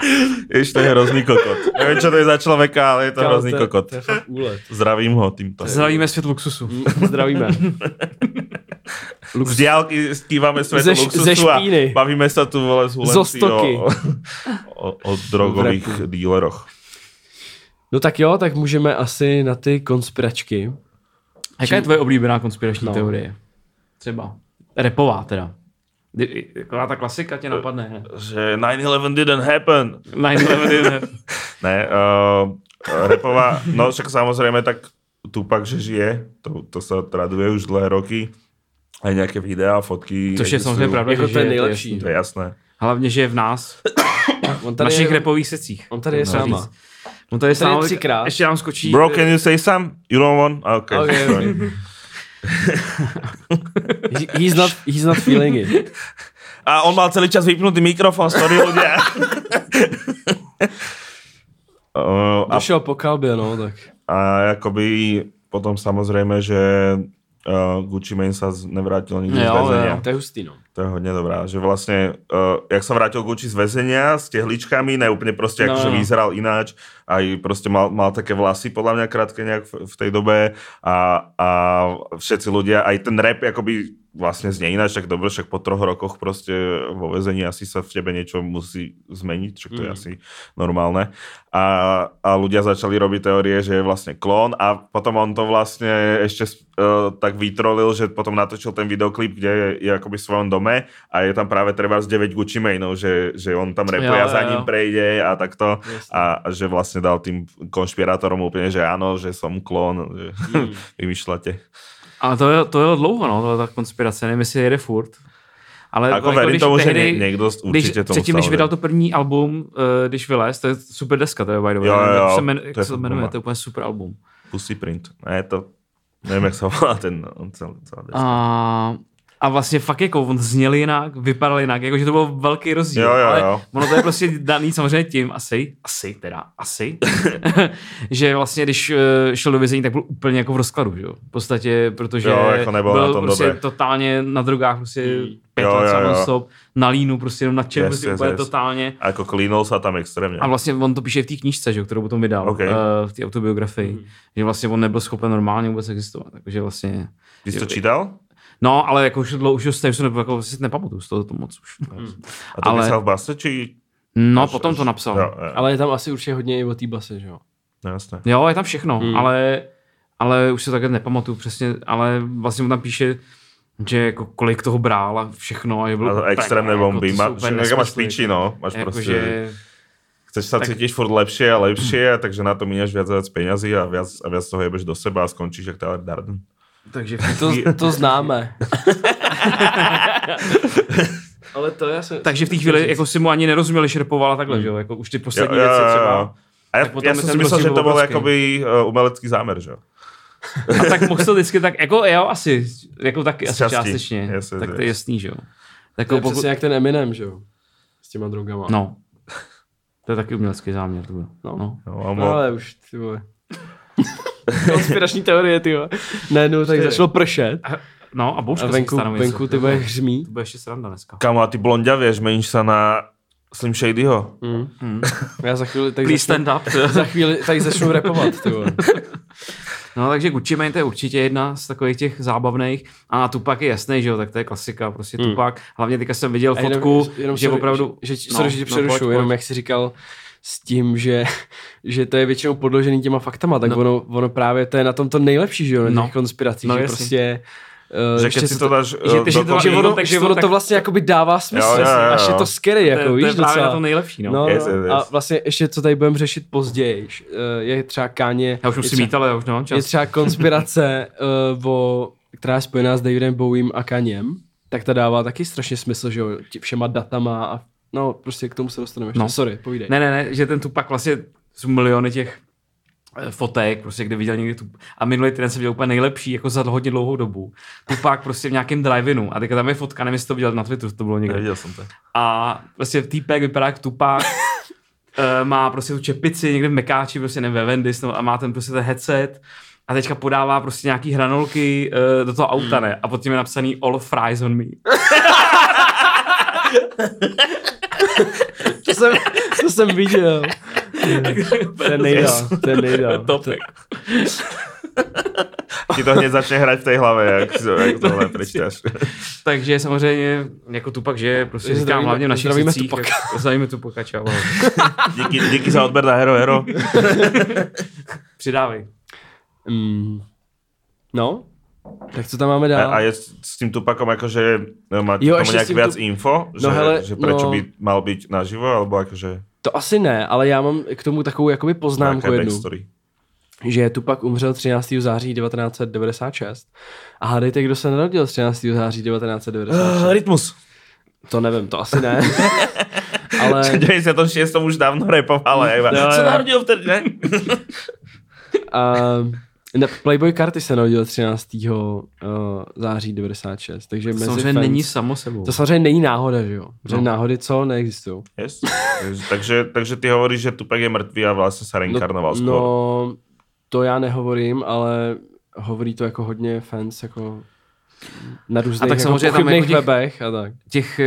Ještě to je hrozný kokot. Nevím, co to je za člověka, ale je to Kámo, hrozný to, kokot. To je fakt úlet. Zdravím ho tímto. Zdravíme svět luxusu. Zdravíme. Lux... Z diálky skýváme svět ze, luxusu ze špíny. a bavíme se tu vole Hulencí o, o, o, drogových díleroch. No tak jo, tak můžeme asi na ty konspiračky. Jaká je tvoje oblíbená konspirační no. teorie? Třeba. Repová teda. Taková ta klasika tě napadne, ne? Že 9-11 didn't happen. 9-11 didn't happen. ne, uh, repová, no však samozřejmě tak Tupak, že žije, to, to se traduje už dlouhé roky. A nějaké videa, fotky. Což je samozřejmě pravda, jako že to je nejlepší. To je jasné. Hlavně, že je v nás. on tady v našich je, repových secích. On tady je no, sama. On tady je sám, třikrát. Ještě nám skočí. Bro, can you say some? You don't want? Okay. okay, okay. he's, not, he's not feeling it. A on mal celý čas vypnutý mikrofon, sorry ľudia. uh, Došel po kalbě, no, tak. A jakoby potom samozřejmě, že uh, Gucci Mane sa nevrátil nikdy jo, z väzenia. Jo, to je hustý, no. To je hodně dobrá, že vlastně, uh, jak sa vrátil Gucci z väzenia s tehličkami, ne úplně prostě, no, akože no. vyzeral ináč, aj prostě mal, mal také vlasy, podľa mňa krátké nejak v, v tej dobe a, a všetci ľudia, aj ten rap, akoby vlastne znie ináč, tak dobre, však po troch rokoch proste vo vezení asi sa v tebe niečo musí zmeniť, čo to je mm. asi normálne. A, a ľudia začali robiť teórie, že je vlastne klón a potom on to vlastne ešte uh, tak vytrolil, že potom natočil ten videoklip, kde je, je akoby v svojom dome a je tam práve treba z 9 Gucci Maneov, že, že on tam repuje a za ním prejde a takto a, a že vlastne dal tým konšpirátorom úplne, že áno, že som klón, že mm. vymýšľate. Ale to je, to je dlouho, no, to je ta konspirace, nevím, jestli jede furt. Ale jako, jako když, tomu, tehdy, že někdo určitě když, tomu Předtím, než vydal to první album, uh, když vylez, to je super deska, to je by the way. Jo, jo, jo, se jmen, jak se jmenuje, to je úplně super album. Pussy Print. Ne, to, nevím, jak se volá ten on celý, celý deska. A, a vlastně fakt jako on zněl jinak, vypadal jinak, jakože to byl velký rozdíl. Jo, jo, jo. Ale ono to je prostě daný samozřejmě tím, asi, asi teda, asi, že vlastně když uh, šel do vězení, tak byl úplně jako v rozkladu, že jo. V podstatě, protože jo, jako byl na tom prostě dobře. totálně na drogách, prostě pět jo, let jo, stop, na línu, prostě jenom na čem, yes, prostě yes, úplně yes. totálně. A jako klínul se tam extrémně. A vlastně on to píše v té knížce, že, kterou potom vydal, okay. uh, v té autobiografii, hmm. že vlastně on nebyl schopen normálně vůbec existovat, takže vlastně... Ty jsi to čítal? No, ale jako už dlouho, už se jako si nepamatuju z toho to moc už. Hmm. A to ale... psal v base, či... No, až, potom to napsal. Jo, jo. Ale je tam asi určitě hodně i o té base, že jo? No, jasné. Jo, je tam všechno, hmm. ale, ale už se také nepamatuju přesně, ale vlastně mu tam píše, že jako kolik toho brál a všechno. A je bylo a extrémné bomby. Jako, má, máš píči, no. Máš jako prostě... Že... Chceš sa tak... cítiť furt lepšie a lepšie, takže na to míňaš viac a viac peňazí a viac, a viac toho jebeš do seba a skončíš jak Tyler Darden. Takže to, to známe. Ale to já jsem... Takže v té chvíli jako si mu ani nerozuměl, když repovala takhle, hmm. že jo? Jako už ty poslední jo, jo, věci třeba. A já, já jsem si myslel, že to byl jakoby uh, umelecký záměr, že jo? A tak mohl to vždycky tak, jako jo, asi, jako tak asi části. částečně. Yes, tak to je jasný, že jo? Tak to je pokud... přesně jak ten Eminem, že jo? S těma drogama. No. To je taky umělecký záměr, to bylo. No. no. no, no ale už, ty vole. Konspirační teorie, ty Ne, no, tak začalo pršet. No a bouřka a venku, venku ty bude hřmí. To bude ještě sranda dneska. Kamo, a ty blonďavě, žmeníš se na Slim Shadyho. Mm. Mm. Já za chvíli tak Please stand up. za chvíli tady začnu repovat. Ty. No takže Gucci Mane to je určitě jedna z takových těch zábavných. A Tupac je jasný, že jo, tak to je klasika, prostě Hmm. Tupac. Hlavně teďka jsem viděl A jenom- fotku, jenom že sorry, opravdu... Že, že, no, sorry, že tě no, přerušu, pojď, jenom pojď. jak jsi říkal s tím, že, že to je většinou podložený těma faktama, tak No. ono, ono právě to je na tom to nejlepší, že jo, na těch No. konspiracích, No, že jasně. prostě uh, Že si to dáš že- eh, že to- dokopy- že ono, že to ono tak- to vlastně jakoby dává smysl, Jo, jo, jo, až je jo. to scary, To, jako je- to víš, je právě docela. na tom nejlepší, no. No, Yes, no, yes, yes. a vlastně ještě, co tady budeme řešit později, eh, je třeba Káně, Já už je musím třeba, mít, ale já už nemám je čas. třeba konspirace, uh, o, která je spojená s Davidem Bowiem a Kaněm, tak ta dává taky strašně smysl, že jo, všema datama a no, prostě k tomu se dostaneme ještě. No. Sorry, povídej. Ne, ne, ne, že ten Tupac vlastně jsou miliony těch eh, fotek, prostě kde viděl někdy tu... A minulý týden jsem viděl úplně nejlepší, jako za hodně dlouhou dobu. Tupac prostě v nějakém drive-inu. A teďka tam je fotka, nevím, jestli to viděl na Twitteru, to bylo někde. Neviděl jsem to. A prostě týpek vypadá jak Tupac, eh, má prostě tu čepici někde v Mekáči, prostě nevím, ve Vendis, no, a má ten prostě ten headset a teďka podává prostě nějaký hranolky uh, do toho auta, ne? A pod tím je napsaný all fries on me. To jsem, to jsem viděl. To je nejdál, to je nejdál. Topek. Ti to hned začne hrať v tej hlave, jak, jak tohle prečítaš. Takže samozřejmě jako Tupak, že prostě říkám Zdravíme- hlavně v našich zdravíme sicích, Tupaka. Zdravíme Tupaka, čau. Díky, díky za odber na Hero Hero. Přidávej. Mm. No, tak co tam máme A, dál? a je s tým Tupakom akože no, máte Jo, tomu tým viac tu- info? No že, hele, že prečo no- by mal byť naživo? Alebo akože To asi ne, ale já mám k tomu takovou jakoby poznámku jednu. backstory? že Tupac umřel 13. září 1996. A hádejte, kdo se narodil 13. září 1996. Uh, rytmus. To nevím, to asi ne. Ale V 96. už dávno repoval. a Jo, Co narodil vtedy, ne? uh, ne, Playboy Carty se narodil 13. Uh, září 96. Takže To mezi samozřejmě fans, není samo sebou. To samozřejmě není náhoda, že jo? Že No. náhody co neexistují. Yes. takže, takže ty hovoríš, že Tupac je mrtvý a vlastně se reinkarnoval no, skôr. no, to já nehovorím, ale hovorí to jako hodně fans, jako na různých tak jako samozřejmě tam pochybných jako těch- webech a tak. Těch eh,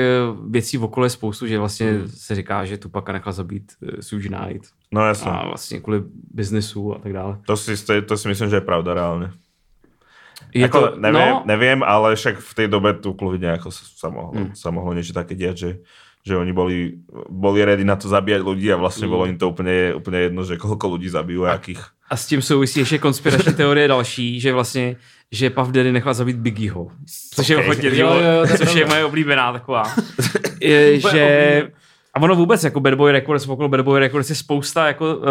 věcí v okolo je spoustu, že vlastně Hmm. se říká, že Tupaka nechal zabít uh, Suge Knight No jasno. a vlastně kvůli biznesu a tak dále. To si, to, to si myslím, že je pravda reálne. Je Ako, to, neviem, no, neviem, ale však v tej dobe tu kľudne ako sa, sa, mohlo, Mm. mm. sa mohlo niečo také diať, že, že oni boli, boli ready na to zabíjať ľudí a vlastne Mm. bolo im to úplne, úplne jedno, že koľko ľudí zabijú a akých. A s tím souvisí ještě konspirační teorie další, že vlastně, že Puff Daddy nechal zabít Biggieho. Což je Okay. hodně, Jo, jo, je což je moje oblíbená taková. je, že a ono vůbec, jako Bad Boy Records, okolo Bad Boy Records je spousta jako uh,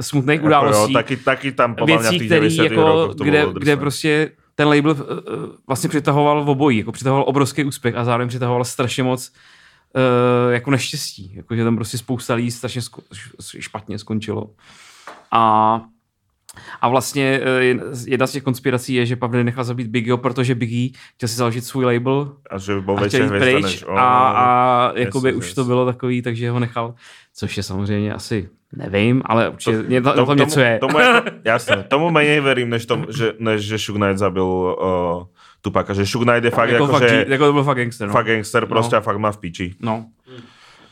smutných Ako, událostí. jo, taky, taky tam věcí, který 90 jako, kde, kde prostě ten label uh, vlastně přitahoval v obojí, jako přitahoval obrovský úspěch a zároveň přitahoval strašně moc uh, jako neštěstí, jako že tam prostě spousta lidí strašně sko- špatně skončilo. A a vlastně eh, jedna z těch konspirací je, že Pavlin nechal zabít Biggieho, protože Biggie chtěl si založit svůj label A že a chtěl jít pryč než on. a, a Yes, jakoby yes, už yes. to bylo takový, takže ho nechal, což je samozřejmě asi, nevím, ale určitě To- to, to, to- to něco je. Tomu, jako, jasne, tomu menej verím, než, tom, že, než že Shug Knight zabil uh, Tupaka. Že Shug Knight je fakt jako, jako, fakt, že, jako to byl fakt gangster. No. fakt gangster prostě No. a fakt má v piči. no.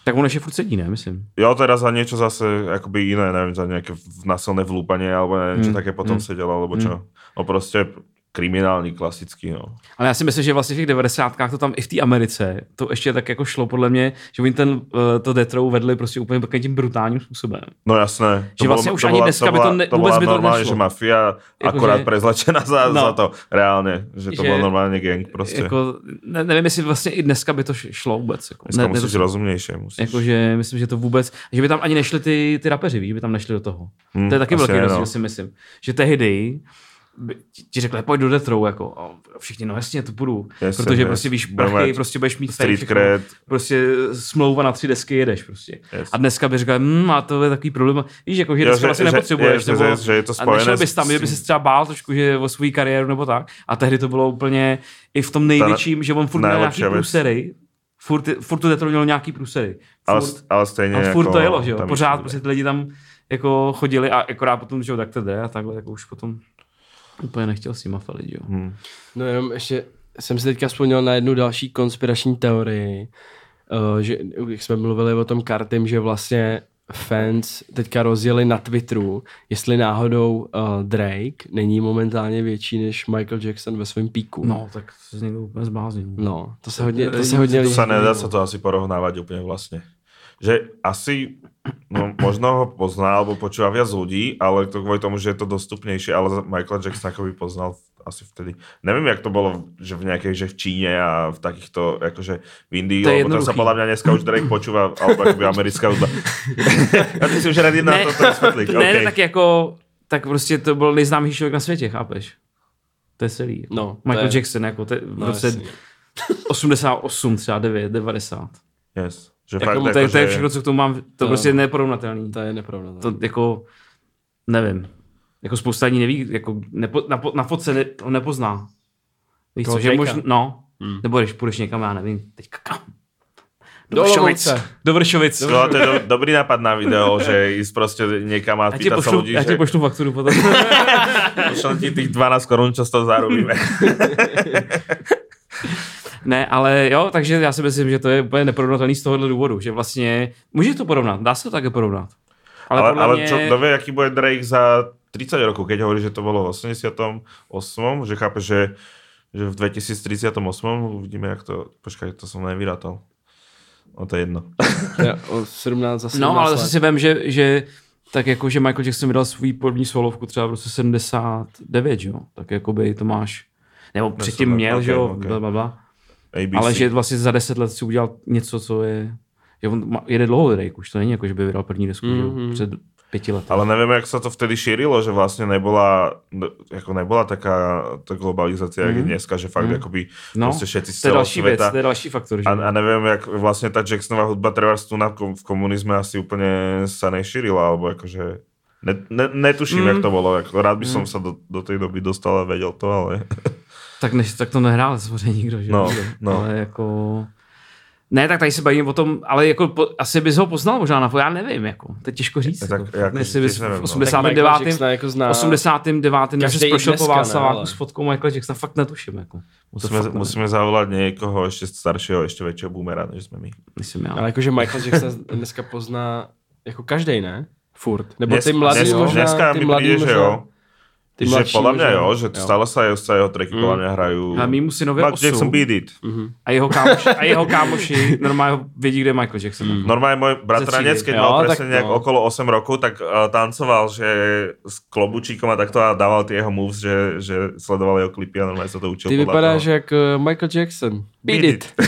Tak on ještě furt sedí, ne, myslím. Jo, teraz za niečo zase akoby iné, neviem, za nejaké v- násilné vlúpanie alebo niečo Mm, také potom mm, sedel, alebo čo. No proste kriminální, klasický, no. Ale já si myslím, že vlastně v těch 90. to tam i v té Americe, to ještě tak jako šlo podle mě, že oni ten, uh, to Detrou vedli prostě úplně takovým tím brutálním způsobem. No jasné. Že vlastně už ani dneska by to ne- to vůbec by to normálne, nešlo. že mafia Jako, akorát že- prezlečená za, No. za to. Reálne. Že to Že- bol normálne gang prostě. Jako, ne, nevím, jestli vlastně i dneska by to šlo vůbec. Jako, Dneska ne, musíš ne, rozumnější. Musíš. Jakože myslím, že to vůbec, že by tam ani nešli ty, ty rapeři, víš, že by tam nešli do toho. Hm, to je taky velký ne, rozdíl, no. si myslím. Že tehdy ti- ti řekli, pojď do Detrou, jako, a všichni, no jasně, to půjdu. Jasně, protože jasně. prostě víš, mít prostě budeš mít Street všechno. cred. prostě smlouva na tři desky jedeš prostě. Yes. A dneska by říkal, hm, a to je takový problém. Víš, jako, že Jo, dneska že- vlastně že- nepotřebuješ. že- nebo, že- že je to a spojené nešel s- bys tam, že by s- se třeba bál trošku, že o svou kariéru nebo tak. A tehdy to bylo úplně i v tom největším, že on furt měl nějaký průsery. Furt, furt to Detro mělo nějaký průsery. Ale, ale stejně a jako... furt to jelo, že jo. Pořád prostě ty lidi tam jako chodili a akorát potom, že jo, tak to jde a takhle, jako už potom úplně nechtěl s nima falit, jo. Hm. No jenom ještě jsem si teďka vzpomněl na jednu další konspirační teorii. uh, že, jak jsme mluvili o tom kartem, že vlastně fans teďka rozjeli na Twitteru, jestli náhodou uh, Drake není momentálně větší než Michael Jackson ve svém píku. No, tak se z někdo úplně zbláznil. No, to se hodně, to se hodně To sa nedá sa to asi porovnávať úplne vlastne. Že asi, no možno ho pozná, alebo počúva viac ľudí, ale to kvôli tomu, že je to dostupnejšie, ale Michael Jackson ako by poznal asi vtedy. Neviem, jak to bolo, že v nejakej, že v Číne a v takýchto, akože v Indii, To lebo tam sa podľa mňa dneska už Drake počúva, alebo akoby americká hudba. ja myslím, že rád na to, to vysvetlík. ne, okay. ne, tak jako, tak prostě to byl nejznámější člověk na světě, chápeš? To je celý. No, Michael je- Jackson, jako te, v No, roce jasně. 88, třeba 9, 90. Yes. Že Jako, fakt, to, je, jako, to je všechno, co k tomu mám, to, To- prostě je neporovnatelný. To je nepravda. To jako, nevím. Jako spousta lidí neví, jako nepo, na, na fotce ne, ho nepozná. Víš co, že možná, no, Hmm. nebo když půjdeš někam, já nevím, teďka kam? Do Vršovic. Olomouce. Do Vršovic. No, to je do, dobrý nápad na video, že ísť proste niekam a sa pošlu, ľudí, já ti pošlu fakturu potom. pošlem ti tých 12 korun, čo z toho zarobíme. ne, ale jo, takže já si myslím, že to je úplně neporovnatelný z tohohle důvodu, že vlastně, můžeš to porovnat, dá se to také porovnat. Ale, Ale, ale mě, čo, kto vie, aký bude Drake za 30 rokov, keď hovorí, že to bolo v 88, že chápe, že, že v 2038 uvidíme, jak to... Počkaj, to som nevyrátal. No to je jedno. Je o 17 za 17 No, ale zase si vím, že, že tak jako, že Michael Jackson vydal svůj první solovku třeba v roce 79, že jo? Tak jakoby to máš, nebo předtím měl, ok, že jo, ok. bla, bla, bla. ABC. Ale že vlastně za 10 let si udělal něco, co je, že on má- jede dlouho Drake, už to není jako, že by vydal první desku, mm-hmm. že Mhm. Před pěti lety. Ale neviem, jak sa to vtedy šírilo, že vlastne nebola, ako nebola taká tá globalizácia, mm. jak je dneska, že fakt mm. akoby no, proste všetci z to je celého další věc, sveta. to je další faktor, že A, a neviem, jak vlastne tá Jacksonová hudba tu na, v komunizme asi úplne sa nešírila, alebo akože ne, ne, netuším, mm. jak to bolo. Jako, rád by som sa do, do tej doby dostal a vedel to, ale... Tak, než, tak to nehrál samozřejmě nikdo, že jo? No, no. Ale jako... Ne, tak tady se bavíme o tom, ale jako po, asi bys ho poznal možná na já nevím, jako, to je těžko říct. Tak jako, jako jestli bys v no. 89. Tak Michael Jackson jako zná- 89. když každý jsi i prošel po ne, Václaváku ale- s fotkou Michael Jacksona, fakt netuším, jako. Musíme, fakt musíme zavolať niekoho ešte staršieho, ešte väčšieho boomera, než sme my. Myslím já. Ale jakože Michael Jackson dneska pozná jako každý, ne? Furt. Nebo Dnes- ty mladí dnes- možná, dneska ty že možná, jo. Ty že mňa možná. jo, že stále sa, jeho, jeho tracky podľa mňa hrajú. A mýmu synovi Michael Jackson osm. Beat It. A jeho kámoši, a jeho kámoši normálně vědí, kde je Michael Jackson. Mm. Normálne môj bratranec, keď Jo, mal tak presne nejak no. okolo 8 rokov, tak uh, tancoval, že s klobučíkom a takto a dával tie jeho moves, že, že sledoval jeho klipy a normálne sa to učil Ty vypadáš toho. jak eh, Michael Jackson. Beat Beat it.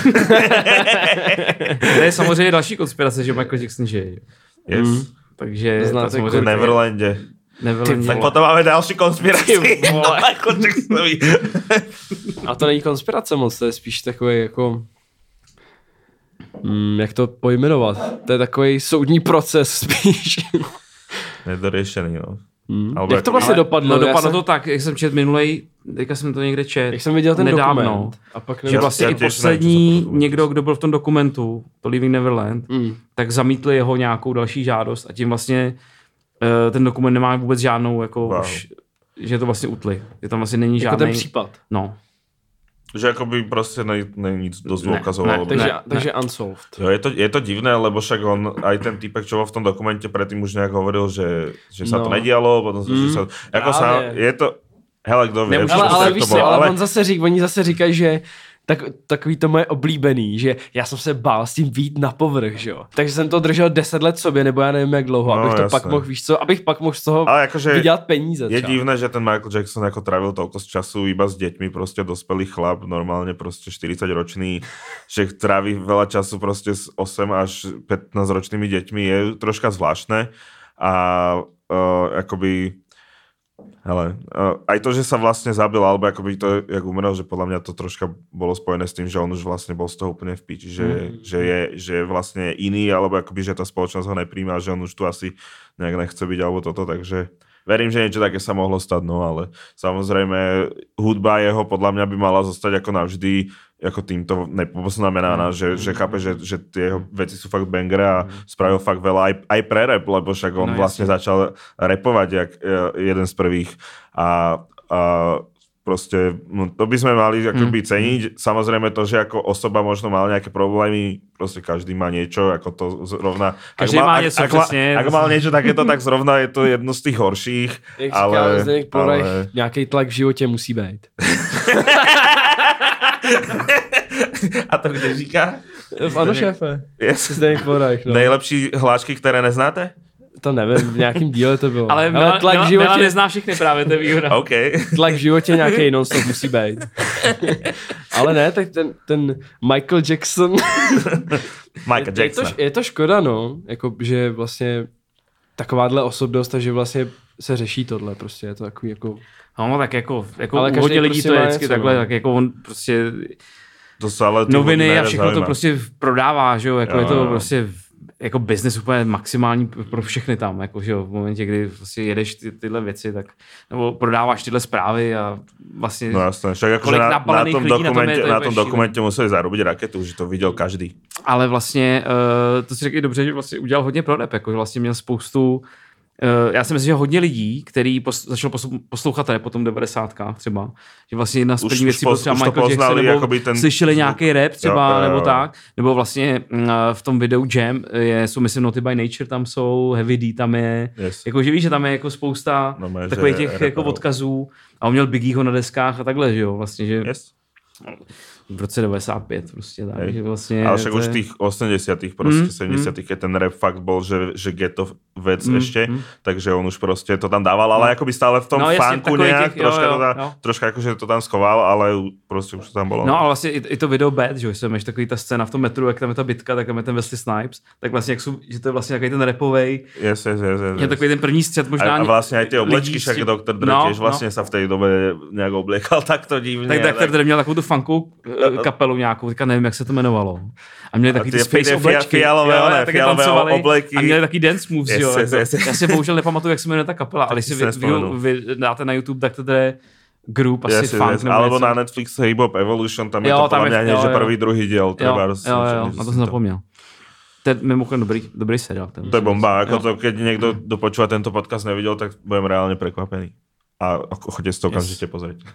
To je samozřejmě další konspirace, že Michael Jackson žije. Yes. Mm. Takže Znáte to V samozřejmě Neverland. Tak potom máme další konspiraci. Jacksonovi. A to není konspirace moc, to je spíš takový jako... Hmm, jak to pojmenovat? To je takový soudní proces spíš. Nedoriešený, no. Hmm. Alebo Jak to jako- vlastně Ale- dopadlo? No dopadlo jsem, to tak, jak jsem čet minulej, teďka jsem to někde čet. Jak jsem viděl ten nedávno, dokument. A pak Že nevím, vlastně i nevím, poslední to někdo, kdo byl v tom dokumentu, to Leaving Neverland, Hmm. tak zamítli jeho nějakou další žádost a tím vlastně ten dokument nemá vůbec žádnou, jako Wow. už, že to vlastně utli. Že tam vlastně není Jako žádný... ten případ. No. Že akoby proste ne- není nic dosť Ne, ne, Takže, Ne, takže unsolved. Jo, je to, je to divné, lebo však on, aj ten typek, čo bol v tom dokumente predtým už nejak hovoril, že, že sa to No. nedialo, potom sa, že Mm, sa, ako sa, je to, hele, kdo že Ale, to ale víš to co, bolo, ale, on zase řík, oni zase říkají, že tak, takový to moje oblíbený, že já jsem se bál s tím výjít na povrch, že jo. Takže jsem to držel 10 let sobě, nebo já nevím jak dlouho, No, abych to jasné. pak mohl, víš co, abych pak mohl z toho ale akože vydělat peníze. je třeba. divné, že ten Michael Jackson ako trávil toľko z času iba s deťmi, proste dospelý chlap, normálne proste 40 ročný, že tráví veľa času proste s 8 až 15 ročnými deťmi, je troška zvláštne a uh, akoby Hele, uh, aj to, že sa vlastne zabil, alebo akoby to, jak umrel, že podľa mňa to troška bolo spojené s tým, že on už vlastne bol z toho úplne v piči, že, mm. že, je, že je vlastne iný, alebo akoby, že tá spoločnosť ho nepríjma, že on už tu asi nejak nechce byť, alebo toto, takže verím, že niečo také sa mohlo stať, no ale samozrejme hudba jeho podľa mňa by mala zostať ako navždy ako týmto nepoznamenaná, že, že chápe, že, že tie jeho veci sú fakt bangre a spravil fakt veľa aj, aj pre rap, lebo však on No, vlastne začal repovať jak e, jeden z prvých a, a Proste, no, to by sme mali akoby mm. ceniť. Samozrejme to, že ako osoba možno mal nejaké problémy, proste každý má niečo, ako to zrovna... Každý ak má, niečo, ak, presne. Ak, ak mal niečo takéto, tak zrovna je to jedno z tých horších. Jak ale, říká ale... nějaký tlak v životě musí být. A to kde říká? Ano, šéfe. Yes. Zdeněk Porajch, no. Nejlepší hlášky, které neznáte? To nevím, v nějakém díle to bylo. Ale, Ale tlak v životě... Mila nezná všechny právě, to je výhoda. okay. Tlak v životě nějaký non musí být. Ale ne, tak ten, ten Michael Jackson... Michael Jackson. Je to, je to škoda, no. Jako, že vlastně takováhle osobnost, takže vlastně se řeší tohle, prostě je to takový jako... No, tak jako, jako ale hodně lidí prostě to je vždycky něco, takhle, no. tak jako on prostě to se ale noviny a všechno zajímá. to prostě prodává, že jo, jako jo, je to jo. prostě jako business úplně maximální pro všechny tam, jako, že jo, v momentě, kdy vlastně jedeš ty, tyhle věci, tak, nebo prodáváš tyhle zprávy a vlastně no jasně, však jako, na, na, tom dokumentě, na tom, na tom dokumentě museli zarobit raketu, že to viděl každý. Ale vlastně, uh, to si řekl dobře, že vlastně udělal hodně prodeb, jako, že vlastně měl spoustu Uh, já si myslím, že hodně lidí, který pos, začal poslouchat rap po tom 90. třeba, že vlastně jedna z prvních věcí byl třeba Michael Jackson, nebo ten... slyšeli nějaký rap třeba, jo, jo, jo. nebo tak, nebo vlastně uh, v tom videu Jam je, jsou myslím Noty by Nature, tam jsou, Heavy D tam je, yes. jako že víš, že tam je jako spousta no, takových těch jako odkazů a on měl Biggieho na deskách a takhle, že jo, vlastně, že yes v roce 95 prostě tak, Hej. že vlastně... Ale však už v tých 80 prostě, mm, 70 mm. keď ten rap fakt bol, že, že ghetto vec mm, ešte, mm. takže on už prostě to tam dával, ale no. akoby stále v tom no, funku nejak, těch, troška, jo, jo, to tam, jo. troška akože to tam schoval, ale prostě už to tam bolo. No ale vlastně i, i to video Bad, že jsem ještě takový ta scéna v tom metru, jak tam je ta bitka, tak tam je ten Wesley Snipes, tak vlastně jak jsou, že to je vlastně takový ten rapovej, yes, yes, yes, yes, je takový ten první střed možná. A, a vlastně aj ty oblečky, však doktor Dre no, vlastně no. sa v tej dobe nejak obliekal takto divne. Tak doktor Dre měl takovou tu funku kapelu nějak nějakou, teďka nevím, jak se to jmenovalo. A měli takový ty space oblečky. Fialové, jo, ne, fialové obleky. A měli takový dance moves, yes, jo. Yes, yes, yes. Já si bohužel nepamatuju, jak se jmenuje ta kapela, ale si vy, vy, vy, dáte na YouTube, tak to je Group, asi yes, funk. Yes, alebo něco. na Netflix Hip Hop Evolution, tam je jo, to podle mě že prvý, druhý díl. Jo, jo, jo, jo, na to jsem zapomněl. To je mimochodem dobrý, dobrý seriál. To je bomba, jako to, keď někdo dopočúva tento podcast neviděl, tak budem reálně překvapený. A chodě si to okamžitě pozrieť.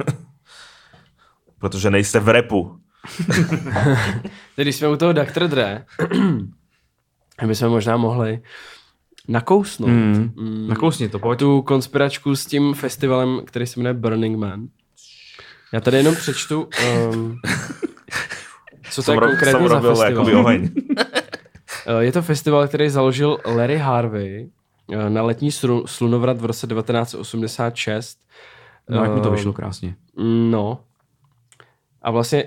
Protože nejste v repu. Když jsme u toho Dr. Dre, my jsme možná mohli nakousnout. Mm, mm, nakousni to, pojď. Tu konspiračku s tím festivalem, který se jmenuje Burning Man. Já tady jenom přečtu, um, co to je konkrétně za festival. Eh, je to festival, který založil Larry Harvey eh, na letní slunovrat v roce 1986. No, jak mu to vyšlo krásně. No. A vlastně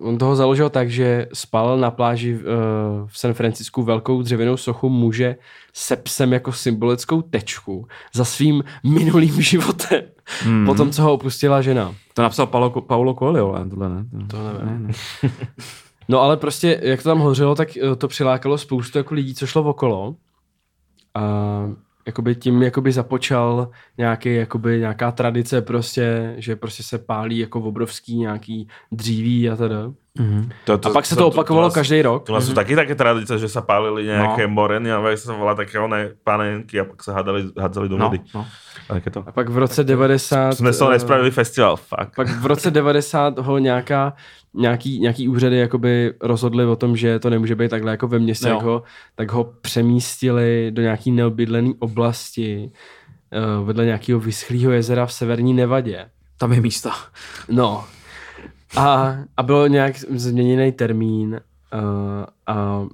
on toho založil tak, že spálil na pláži v, uh, v San Francisku velkou dřevěnou sochu muže se psem jako symbolickou tečku za svým minulým životem. Hmm. Potom, co ho opustila žena. To napsal Paulo, Paulo Coelho, ale tohle ne. To nevím. Ne, ne. no ale prostě, jak to tam hořelo, tak eh, to přilákalo spoustu jako lidí, co šlo okolo. A jakoby tím jakoby započal nějaký, jakoby nějaká tradice prostě, že prostě se pálí jako obrovský nějaký dříví a teda. Mm-hmm. To, to, a pak se to, to opakovalo to, to, každý rok. To jsou mm-hmm. taky také tradice, že se pálili nějaké no. moreny a jak se volá také oné panenky a pak se hádali, hádzali do no, vody. No, no. je to. A pak v roce 90... Jsme toho nespravili festival, fakt. Pak v roce 90 ho nějaká nějaký, nějaký úřady jakoby rozhodli o tom, že to nemůže být takhle jako ve městě, jak ho, tak ho přemístili do nějaký neobydlené oblasti uh, vedle nějakého vyschlého jezera v severní Nevadě. Tam je místo. No. A, a byl nějak změněný termín uh, a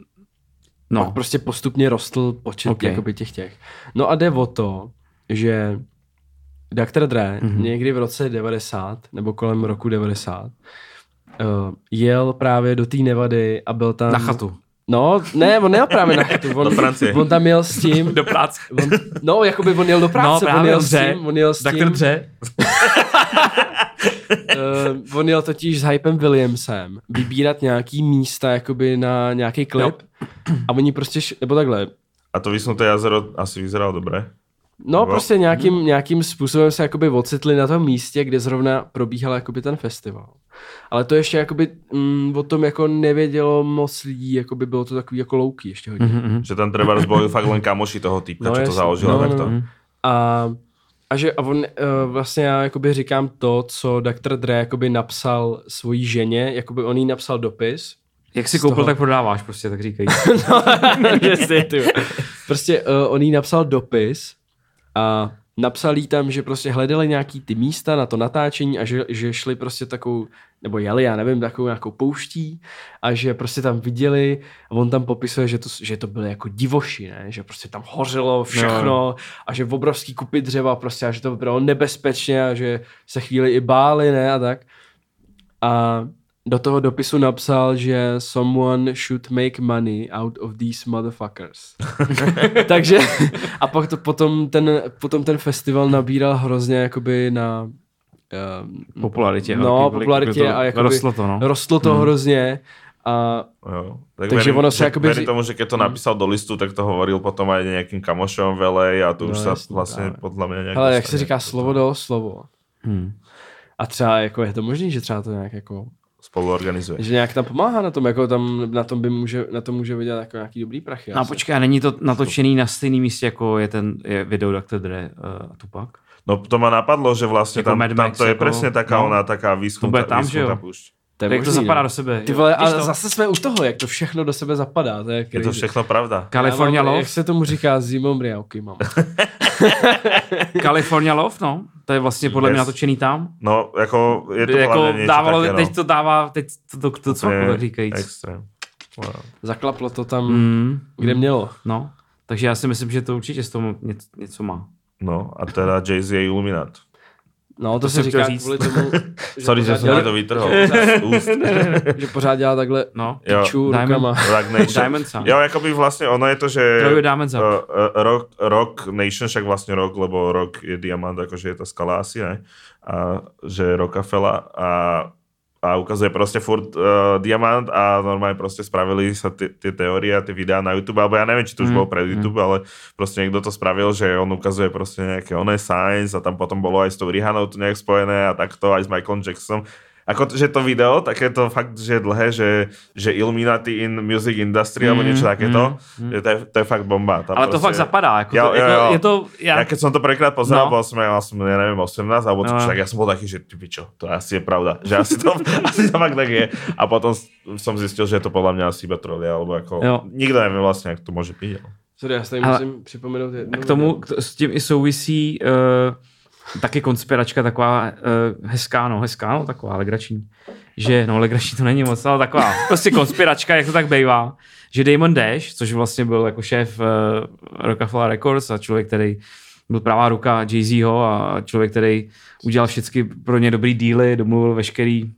no. pak prostě postupně rostl počet okay. jakoby těch těch. No a jde o to, že Dr. Dre mm-hmm. někdy v roce 90 nebo kolem roku 90 uh, jel právě do té Nevady a byl tam... Na chatu. No, ne, on nejel právě na chatu. On, do Francie. On tam jel s tím... do práce. On, no, jakoby on jel do práce. No, on jel s tím. On jel s tím. Tak dře. uh, on jel totiž s Hypem Williamsem vybírat nějaký místa jakoby na nějaký klip. No. A oni prostě, š... nebo takhle. A to vysnuté jazero asi vyzeralo dobré. No, nebo? prostě nějakým, nějakým způsobem se jakoby ocitli na tom místě, kde zrovna probíhal jakoby ten festival. Ale to ještě jakoby mm, o tom jako nevědělo moc lidí, jakoby bylo to takový jako louky ještě hodně. Mm-hmm. Že ten Trevor byl fakt len kamoši toho typka, no, co to založil. No, no, no. A A že a on, uh, vlastně já jakoby říkám to, co Dr. Dre jakoby napsal svojí ženě, jakoby on jí napsal dopis. Jak si koupil, toho... tak prodáváš prostě, tak říkají. no, jasně, ty. Prostě uh, on jí napsal dopis a napsal jí tam, že prostě hledali nějaký ty místa na to natáčení a že, že šli prostě takovou, nebo jeli, já nevím, takovou nějakou pouští a že prostě tam viděli a on tam popisuje, že to, že to byly jako divoši, ne? že prostě tam hořelo všechno no. a že v obrovský kupy dřeva prostě a že to bylo nebezpečně a že se chvíli i báli, ne, a tak. A do toho dopisu napsal, že someone should make money out of these motherfuckers. Takže a pak to, potom, ten, potom ten festival nabíral hrozně jakoby na um, popularitě. No, popularitě to, a jakoby, rostlo to, no. Rostlo to hmm. hrozně a jo. Tak takže verím, ono se jakoby... Verím tomu, že keď to hmm. napísal do listu, tak to hovoril potom aj nejakým kamošom velej a to no, už sa vlastně podle mě nějak... Ale jak se říká slovo do slovo. Hmm. A třeba jako je to možný, že třeba to nějak jako spolu organizuje. Že nějak tam pomáhá na tom, jako tam na tom by může, na tom může vydělat jako nějaký dobrý prachy. No počkej, není to natočený na stejném místě, jako je ten je video Dr. Dre uh, Tupac? No to ma napadlo, že vlastně jako tam, tam to je jako, přesně taká no, ona, taká výschnutá, tam, že jo? To je jak možný, to zapadá no. do sebe. Ty vole, ale to... zase jsme u toho, jak to všechno do sebe zapadá. To je, je to všechno pravda. California Love? Jak se tomu říká Zimomriauky, mám. California Love, no. To je vlastně podle yes. mě natočený tam. No, jako je to jako hlavně dávalo, taky, no. teď to dává, teď to, to, to, to co říkajíc. Extrém. Wow. Zaklaplo to tam, mm, kde mělo. No, takže já si myslím, že to určitě z toho něco, něco má. No a teda Jay-Z je Illuminat. No, to, to se říká říct. kvůli tomu, že Sorry, že jsem to vytrhl. že pořád dělá takhle no. piču rukama. Rock Nation. Diamond Sound. Jo, jakoby vlastně ono je to, že Diamond uh, uh, rock, rock Nation, však vlastně rock, lebo rock je diamant, jakože je ta skala asi, ne? A že Rockefeller a a ukazuje prostě furt uh, diamant a normálně prostě spravili sa ty, ty teorie a ty videa na YouTube, alebo ja neviem, či to už mm. bolo pred mm. YouTube, mm. ale prostě někdo to spravil, že on ukazuje prostě nějaké oné science a tam potom bolo aj s tou Rihanou to nejak spojené a takto aj s Michaelom Jacksonom ako, že to video, tak je to fakt, že je dlhé, že, že Illuminati in music industry, mm, alebo niečo takéto, mm, mm. To, je, to je fakt bomba. Tam Ale proste, to fakt zapadá. Ako jo, to, jo, jo. je to, ja... ja keď som to prvýkrát pozeral, no. bol som, ja som, ja neviem, 18, alebo no. tak ja som bol taký, že ty pičo, to asi je pravda, že asi to, asi to fakt tak je. A potom som zistil, že je to podľa mňa asi iba trolia, alebo ako, jo. nikto nevie vlastne, jak to môže byť. Sorry, já si tady musím připomenout jednu. A k tomu, k, s tím i souvisí uh, taky konspiračka taková uh, hezká, no, hezká, no, taková legrační. Že, no, legrační to není moc, ale taková prostě konspiračka, jak to tak bývá. Že Damon Dash, což vlastně byl jako šéf uh, Rockefeller Records a člověk, který byl pravá ruka Jay-Zho a člověk, který udělal všechny pro ně dobrý díly, domluvil veškerý,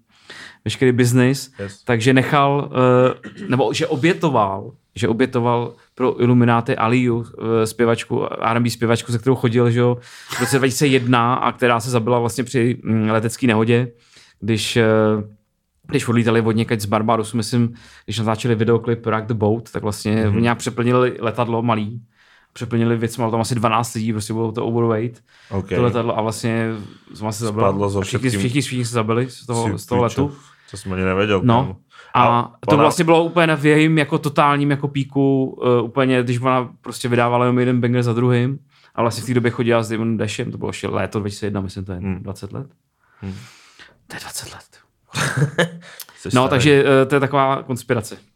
veškerý business, yes. takže nechal, uh, nebo že obětoval, že obětoval pro Illuminati Aliu, eh, zpěvačku, R&B zpěvačku, se kterou chodil že jo, v roce 2001 a která se zabila vlastně při mm, letecké nehodě, když eh, když odlítali od někať z Barbadosu, myslím, když natáčeli videoklip Rock the Boat, tak vlastně mm-hmm. nějak přeplnili letadlo malý, přeplnili věc, malo tam asi 12 lidí, prostě bylo to overweight, okay. to letadlo a vlastně se zabilo. Všichni, všichni, všichni se zabili z toho, z toho letu. To jsem ani nevěděl. No, a, to ona... vlastně bylo úplně v jejím jako totálním jako píku, uh, úplně, když ona prostě vydávala jenom jeden banger za druhým a vlastně v té době chodila s Damon Dashem, to bylo ještě léto 2001, myslím, to je hmm. 20 let. Hmm. To je 20 let. no, takže uh, to je taková konspirace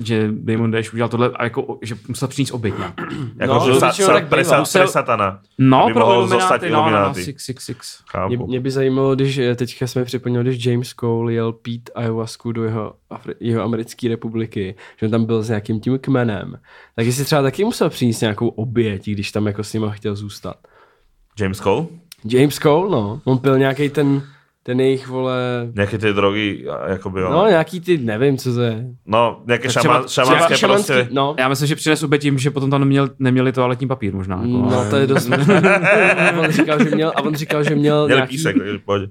že Damon Dash udělal tohle a jako, že musel přinést oběť jako, no, že sa, sa, tak presa, musel... pre satana. No, pro Illuminati, no, no, no, six, six, six. Mě, mě, by zajímalo, když eh, teďka jsme připomněli, když James Cole jel pít ayahuasku do jeho, Afri- jeho americké republiky, že on tam byl s nějakým tím kmenem, tak jestli třeba taky musel přinést nějakou oběť, když tam jako s ním chtěl zůstat. James Cole? James Cole, no. On pil nějaký ten ten jejich, vole... Nějaké ty drogy, jakoby, jo. No, nějaký ty, nevím, co to je. No, nějaké šama, šamanské třeba prostě. No. Já myslím, že přines obě tím, že potom tam neměl, neměli toaletní papír možná. Jako, no, to je dost on říkal, že měl, a on říkal, že měl nějaký, písek,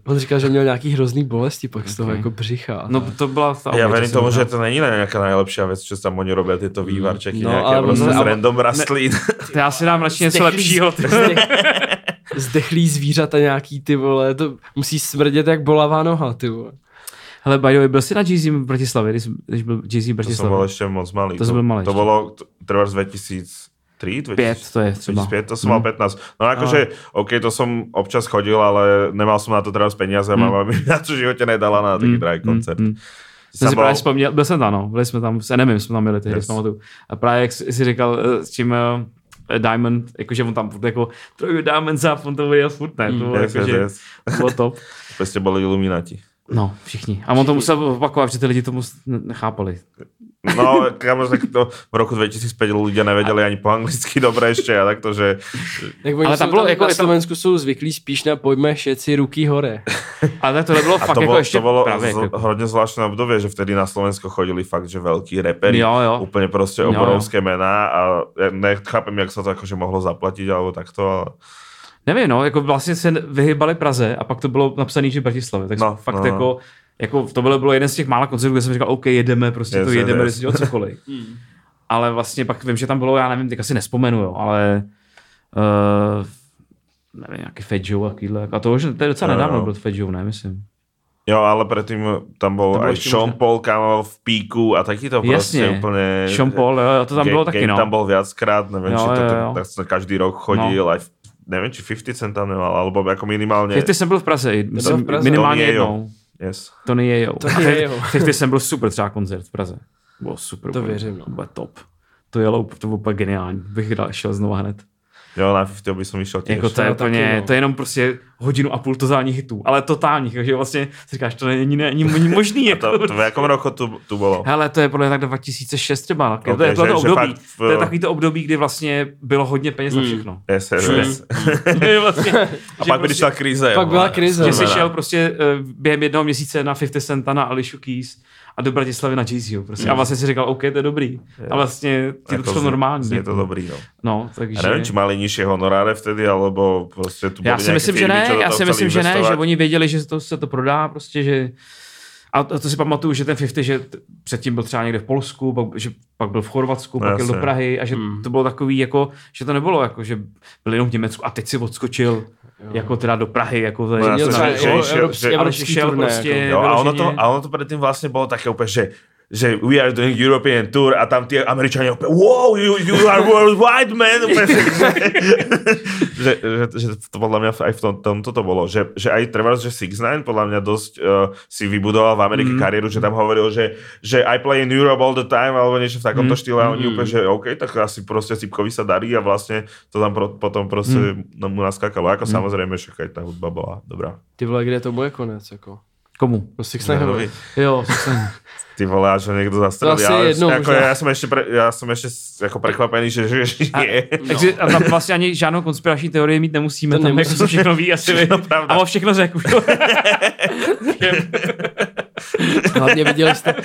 on říkal, že měl nějaký hrozný bolesti pak okay. z toho jako břicha. No, to byla ta Já věřím tomu, že to není nějaká nejlepší věc, že tam oni robí tyto vývarčeky, no, nějaké prostě random rastlín. Já si dám radši něco lepšího zdechlý zvířata nějaký, ty vole, to musí smrdět jak bolavá noha, ty vole. Hele, by the way, byl jsi na Jay-Z v Bratislavě, když, když byl Jay-Z v Bratislavě? To jsem byl ještě moc malý. To, to byl malý. To bylo trvá z 2000, 3, 5 to je třeba. 2005, to som mal 15. No akože, OK, to som občas chodil, ale nemal som na to teraz peniaze a mama mi na to v živote nedala na taký drahý koncert. Mm. Jsem si právě vzpomněl, byl jsem tam, no, byli jsme tam s Enemim, jsme tam byli tehdy, yes. pamatuju. A právě jak jsi říkal, s tím uh, Diamond, jakože on tam furt jako troju Diamond zap, on to viděl furt, ne, to bylo, Yes, jako, yes, yes. to bylo top. Prostě boli iluminati. No, všichni. A on to musel opakovat, že ty lidi tomu nechápali. No, kamož, tak to v roku 2005 ľudia nevedeli ani po anglicky dobre ešte a takto, že... Tak Ale tam bylo tam, jako- na Slovensku jsou zvyklí spíš na pojme šeci ruky hore. Ale tak tohle bylo A fakt to, jako bolo, ještě to bolo právě z, jako, hodně zvláštne obdobie, že vtedy na Slovensko chodili fakt, že veľkí reperi, Jo, jo. úplne proste Jo, jo. obrovské mená a ja nechápem, jak sa to akože mohlo zaplatiť alebo takto, ale... Nevím, no, jako vlastně se vyhybali Praze a pak to bylo napsané, že Bratislavě, tak No, no, fakt no, no. jako, jako, to bylo, bylo jeden z těch mála koncertů, kde jsem říkal, OK, jedeme, prostě Yes, to jedeme, yes. yes, dělat cokoliv. ale vlastně pak vím, že tam bylo, já nevím, teď asi nespomenu, jo, ale uh, nevím, nějaký Fat Joe a takovýhle, a to už to je docela Jo, nedávno jo. byl Fat Joe, ne, myslím. Jo, ale predtým tam To bolo aj Sean. Paul, kámo, v píku a takýto proste Jasně, úplne... Sean Paul, jo, to tam bylo taky, no. tam bol viackrát, neviem, Jo, či to jo, jo. tak každý rok chodil, aj v, neviem, či 50 Cent tam nemal, alebo ako minimálne... 50 jsem byl v Praze, myslím, v Praze. minimálně Tony Ayo. Yes. Tony Ayo. Tony Ayo. 50 jsem byl super třeba koncert v Praze. Bylo super. To věřím, no. To bylo top. To jelo, to bylo úplně geniální. Bych dal, šel znova hned. Jo, na 50 by som išiel tiež. Jako to je úplně, no. to je jenom prostě hodinu a půl totálních hitů, ale totálních, takže vlastně si říkáš, to není, není, není možný. Jako. To, to v jakom roku tu, tu bolo? Hele, to je podle mě tak 2006 třeba. Okay, Ok, to je to, že- to období. v- To je takový to období, kdy vlastně bylo hodně peněz na Hmm. všechno. Yes, yes, yes. Vlastně, A pak prostě- prišla krize. Pak byla krize, že jsi šel prostě uh, během jednoho měsíce na 50 Centa, na Alicia Keys a do Bratislavy na Jay-Zho. Prostě. A vlastně si říkal, OK, to je dobrý. A vlastně ti to Jako přišlo znie- normální. Znie to dobrý, no. No, takže... A neviem, či mali nižšie honoráre vtedy, alebo proste tu Já si myslím, že firmy, ne, čo do já si myslím, že ne, že oni věděli, že to, se to prodá, prostě, že a to, to si pamatuju, že ten 50, že předtím byl třeba někde v Polsku, pak, že pak byl v Chorvatsku, No pak jel do. Prahy a že Hmm. to bylo takový, jako, že to nebylo jako, že byl jenom v Německu a teď si odskočil jako teda do Prahy, jako to je No že- že- že- evropský šel turné, prostě- jako. Jo, a ono to, a ono to predtým vlastne bolo také úplne, že že we are doing European tour a tam tie Američania úplne wow, you, you are worldwide, man. Že, že, že, že, to podľa mňa aj v tom, tomto to bolo, že, že aj treba, že 6 9 podľa mňa dosť uh, si vybudoval v Amerike mm. kariéru, že tam hovoril, že, že I play in Europe all the time alebo niečo v takomto Mhm. štýle a oni úplne, že OK, tak asi proste Cipkovi sa darí a vlastne to tam pro, potom proste mm. mu naskakalo. Ako samozrejme, že aj tá hudba bola dobrá. Ty vole, kde to bude konec, jako? Komu? No Six No, Nine Jo, jsem. Ty vole, až ho niekto zastrelí. To asi ale jednou ako možná. ja, som ešte pre, ja som ešte s- ako prekvapený, že, že, že A, je. takže, a tam vlastně ani žádnou konspirační teorii mít nemusíme, To tam nemusí. jako se všechno ví asi. Všechno pravda. A on všechno řekl. Hlavně viděli jste,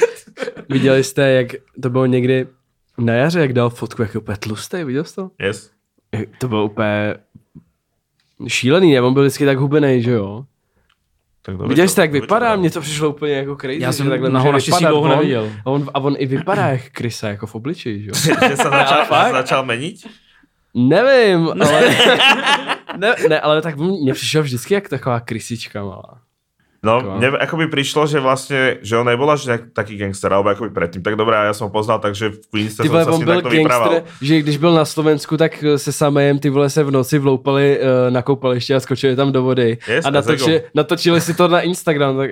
viděli jste, jak to bylo někdy na jaře, jak dal fotku, jak je úplně tlustý, viděl jsi to? Yes. To bylo úplně šílený, ne? On byl vždycky tak hubený, že jo? Tak dobre, Viděli to- jste, jak vypadá? Mně to přišlo úplně jako crazy. Já jsem takhle na ho naštěstí dlouho on. neviděl. A on, a on i vypadá jak krysa, jako v obličeji, že jo? Že sa začal, začal meniť? Nevím, ale... ne, ne, ale tak mně přišel vždycky jak taková krysička malá. No, Ako? mne ako by prišlo, že vlastne, že on nebol až nejak taký gangster, alebo ako by predtým. Tak dobré, a ja som ho poznal, takže v Queenste Ty som vole, sa s ním takto vyprával. že když byl na Slovensku, tak se samejem ty vole se v noci vloupali uh, na koupaliště a skočili tam do vody. Yes, a natoči, natočili si to na Instagram. Tak,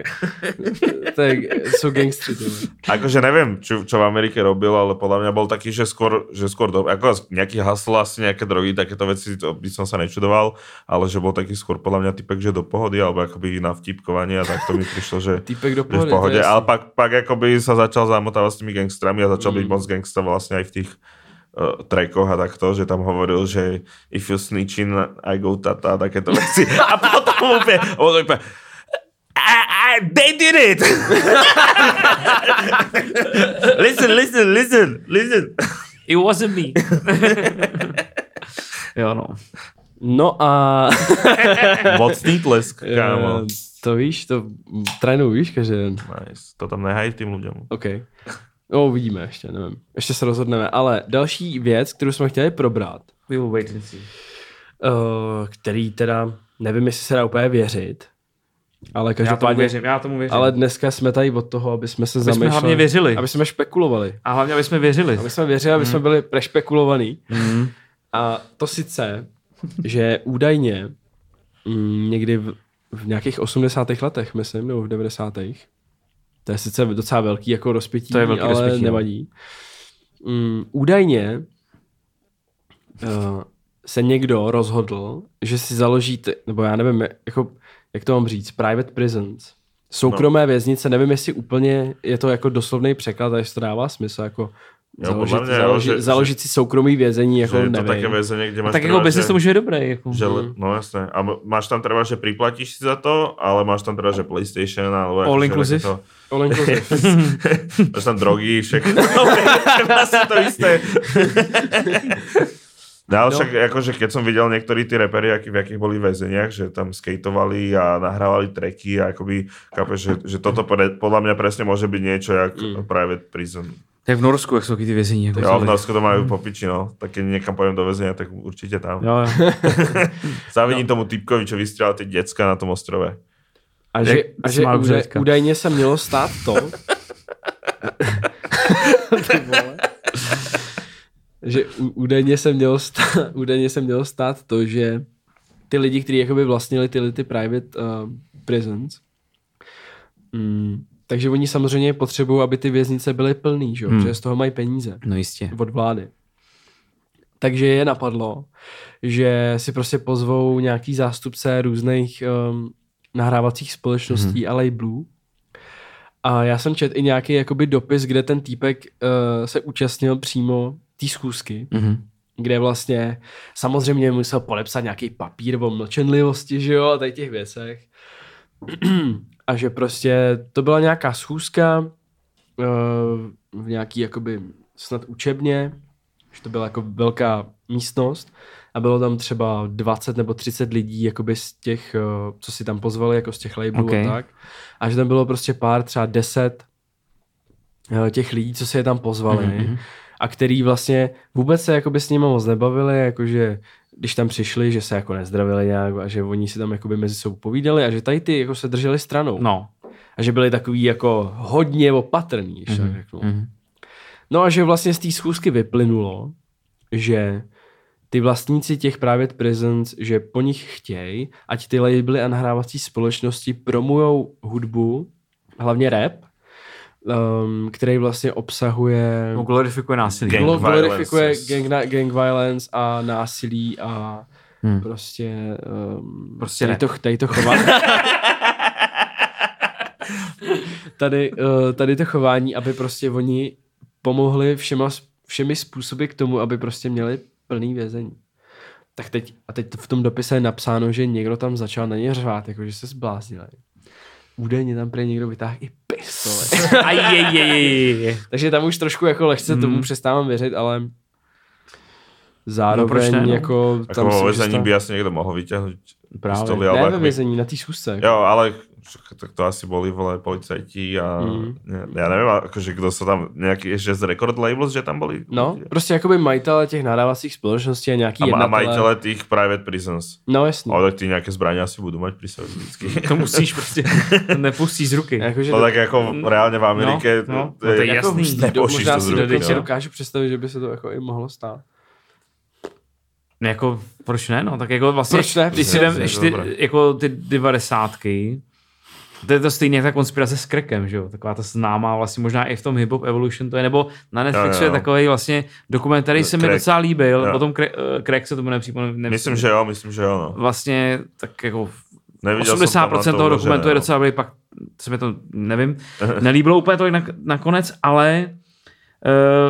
tak jsou gangstři. Ty vole. Akože neviem, čo, čo v Amerike robil, ale podľa mňa bol taký, že skôr, že skôr do, ako nejaký hasl, asi nejaké drogy, takéto veci, to by som sa nečudoval, ale že bol taký skôr podľa mňa typek, že do pohody, alebo akoby na vtipkovanie a tak to mi prišlo, že, Týpek do že v pohody. pohode. Ale pak, pak akoby sa začal zamotávať s tými gangstrami a začal Mm. byť moc gangsta vlastne aj v tých uh, trackoch a takto, že tam hovoril, že if you snitching, I go tata a takéto veci. A potom úplne, on úplne I, I, they did it! listen, listen, listen, listen. It wasn't me. jo, no. No a... Mocný tlesk, kámo. To víš, to trénuju, víš, každý den. Nice. To tam nehají tým ľuďom. OK. No, uvidíme ještě, nevím. Ještě se rozhodneme. Ale další věc, kterou jsme chtěli probrat, We will wait and see. který teda, nevím, jestli se dá úplně věřit, ale Já tomu každopádně... věřím, já tomu věřím. Ale dneska jsme tady od toho, aby jsme se Aby jsme zamýšleli. hlavně věřili. Aby jsme špekulovali. A hlavně, aby jsme věřili. Aby jsme věřili, aby jsme byli prešpekulovaní. Mm. A to sice, že údajně mm, někdy v, v nějakých 80. letech, myslím, nebo v 90. To je sice docela velký jako rozpětí, to je velký ale rozpětí, nevadí. Mm, údajně uh, se někdo rozhodl, že si založí, t- nebo já nevím, jako, jak to mám říct, private prisons. Soukromé no. věznice, nevím, jestli úplně je to jako doslovný překlad, a jestli to dává smysl, jako Jo, založit, podle mě, jo, založit, že- založit si soukromý vězení, jako že je to nevím. také väzenie, kde máš Tak treba, jako že, to může být dobré. Jako. že, no jasné. A máš tam treba, že priplatíš si za to, ale máš tam teda, že PlayStation, alebo All akože inclusive? takéto- All inclusive. Máš tam drogy, všechno. Vlastne to isté. No ale No. však akože keď som videl niektorí tí repery, aký, v akých boli väzeniach, že tam skateovali a nahrávali tracky a akoby, chápeš, že, že toto podľa mňa presne môže byť niečo jak Mm. private prison. To je v Norsku, jak jsou ty vězení. Jako Jo, v. Norsku to majú po piči, no. Tak keď niekam pojem do väzenia, tak určite tam. Jo, jo. Závidím tomu typkovi, čo vystrelal ty decka na tom ostrove. A že, a že údaj, údajně se mělo stát to, Ty že údajně se, mělo stát, údajně se mělo stát to, že ty lidi, kteří jakoby vlastnili tyhle ty private uh, prisons, mm, takže oni samozřejmě potřebují, aby ty věznice byly plný, že? Hmm. Hmm. že z toho mají peníze No jistě. od vlády. Takže je napadlo, že si prostě pozvou nějaký zástupce různých um, nahrávacích společností mm-hmm. a labelů. A já jsem četl i nějaký jakoby dopis, kde ten týpek uh, se účastnil přímo té schůzky, Mhm. kde vlastně samozřejmě musel podepsat nějaký papír o mlčenlivosti, že jo, a tady těch věcech. a že prostě to byla nějaká schůzka uh, v nějaký jakoby snad učebně, že to byla jako velká místnost a bylo tam třeba 20 nebo 30 lidí jakoby z těch, uh, co si tam pozvali, jako z těch labelů Okay. a tak. A že tam bylo prostě pár, třeba 10 uh, těch lidí, co si je tam pozvali Mhm. a který vlastně vůbec se jakoby s nimi moc nebavili, jakože když tam přišli, že se jako nezdravili nějak a že oni si tam jakoby mezi sebou povídali a že tady ty jako se drželi stranou. No. A že byli takový jako hodně opatrný, když tak řeknu. Mhm. No a že vlastně z té schůzky vyplynulo, že ty vlastníci těch private prisons, že po nich chtějí, ať ty labely a nahrávací společnosti promujou hudbu, hlavně rap, um, který vlastně obsahuje No, glorifikuje násilí. Gang glo- violence, glorifikuje gang, na- gang violence a násilí a Hmm. prostě, um, Prostě tady, rap. to, tady to chování. tady, uh, tady to chování, aby prostě oni pomohli všema, všemi způsoby k tomu, aby prostě měli plný vězení. Tak teď, a teď v tom dopise je napsáno, že někdo tam začal na ně řvát, jako že se zbláznili. Údajně tam prý někdo vytáhl i pistole. Aj, je, je, je, je. Takže tam už trošku jako lehce Mhm. tomu přestávám věřit, ale zároveň No, proč ne, no? jako Ako tam si väzení představ- by asi niekto mohol vyťahnuť Právě. pistoli, Ne alebo ve vězení, na té schůzce. Jo, ale tak to asi boli vole policajti a Mm. ne, ja neviem, akože kto sa tam nejaký ešte z record labels, že tam boli No, ľudia? prostě jakoby majitele těch nahrávacích společností a nějaký a, a majitele tých private prisons. No jasný. Ale tak ty nejaké zbrania asi budú mať pri sebe vždycky. To musíš prostě, to nepustíš z ruky. Jakože No tak jako reálně v Amerike, No, no, to no to je je, jasný. do, nepošlíš možná to z si dokonce no. dokážu představit, že by se to jako i mohlo stát. No jako, proč ne, no, tak jako vlastně, Proč ne? když si to je ještě dobré. jako ty devadesátky, to je to stejně ta konspirace s Krekem, že jo, taková ta známá vlastně možná i v tom Hip Hop Evolution to je, nebo na Netflixu Jo, jo. je takový vlastně dokument, který se mi docela líbil, Jo. potom Crack, eh, se tomu nepřipomínám. myslím, že jo, myslím, že jo, no. Vlastně tak jako Neviděl jsem 80% tam na to toho dokumentu je no. docela dobrý, pak se mi to, nevím, nelíbilo úplně to nak- nakonec, ale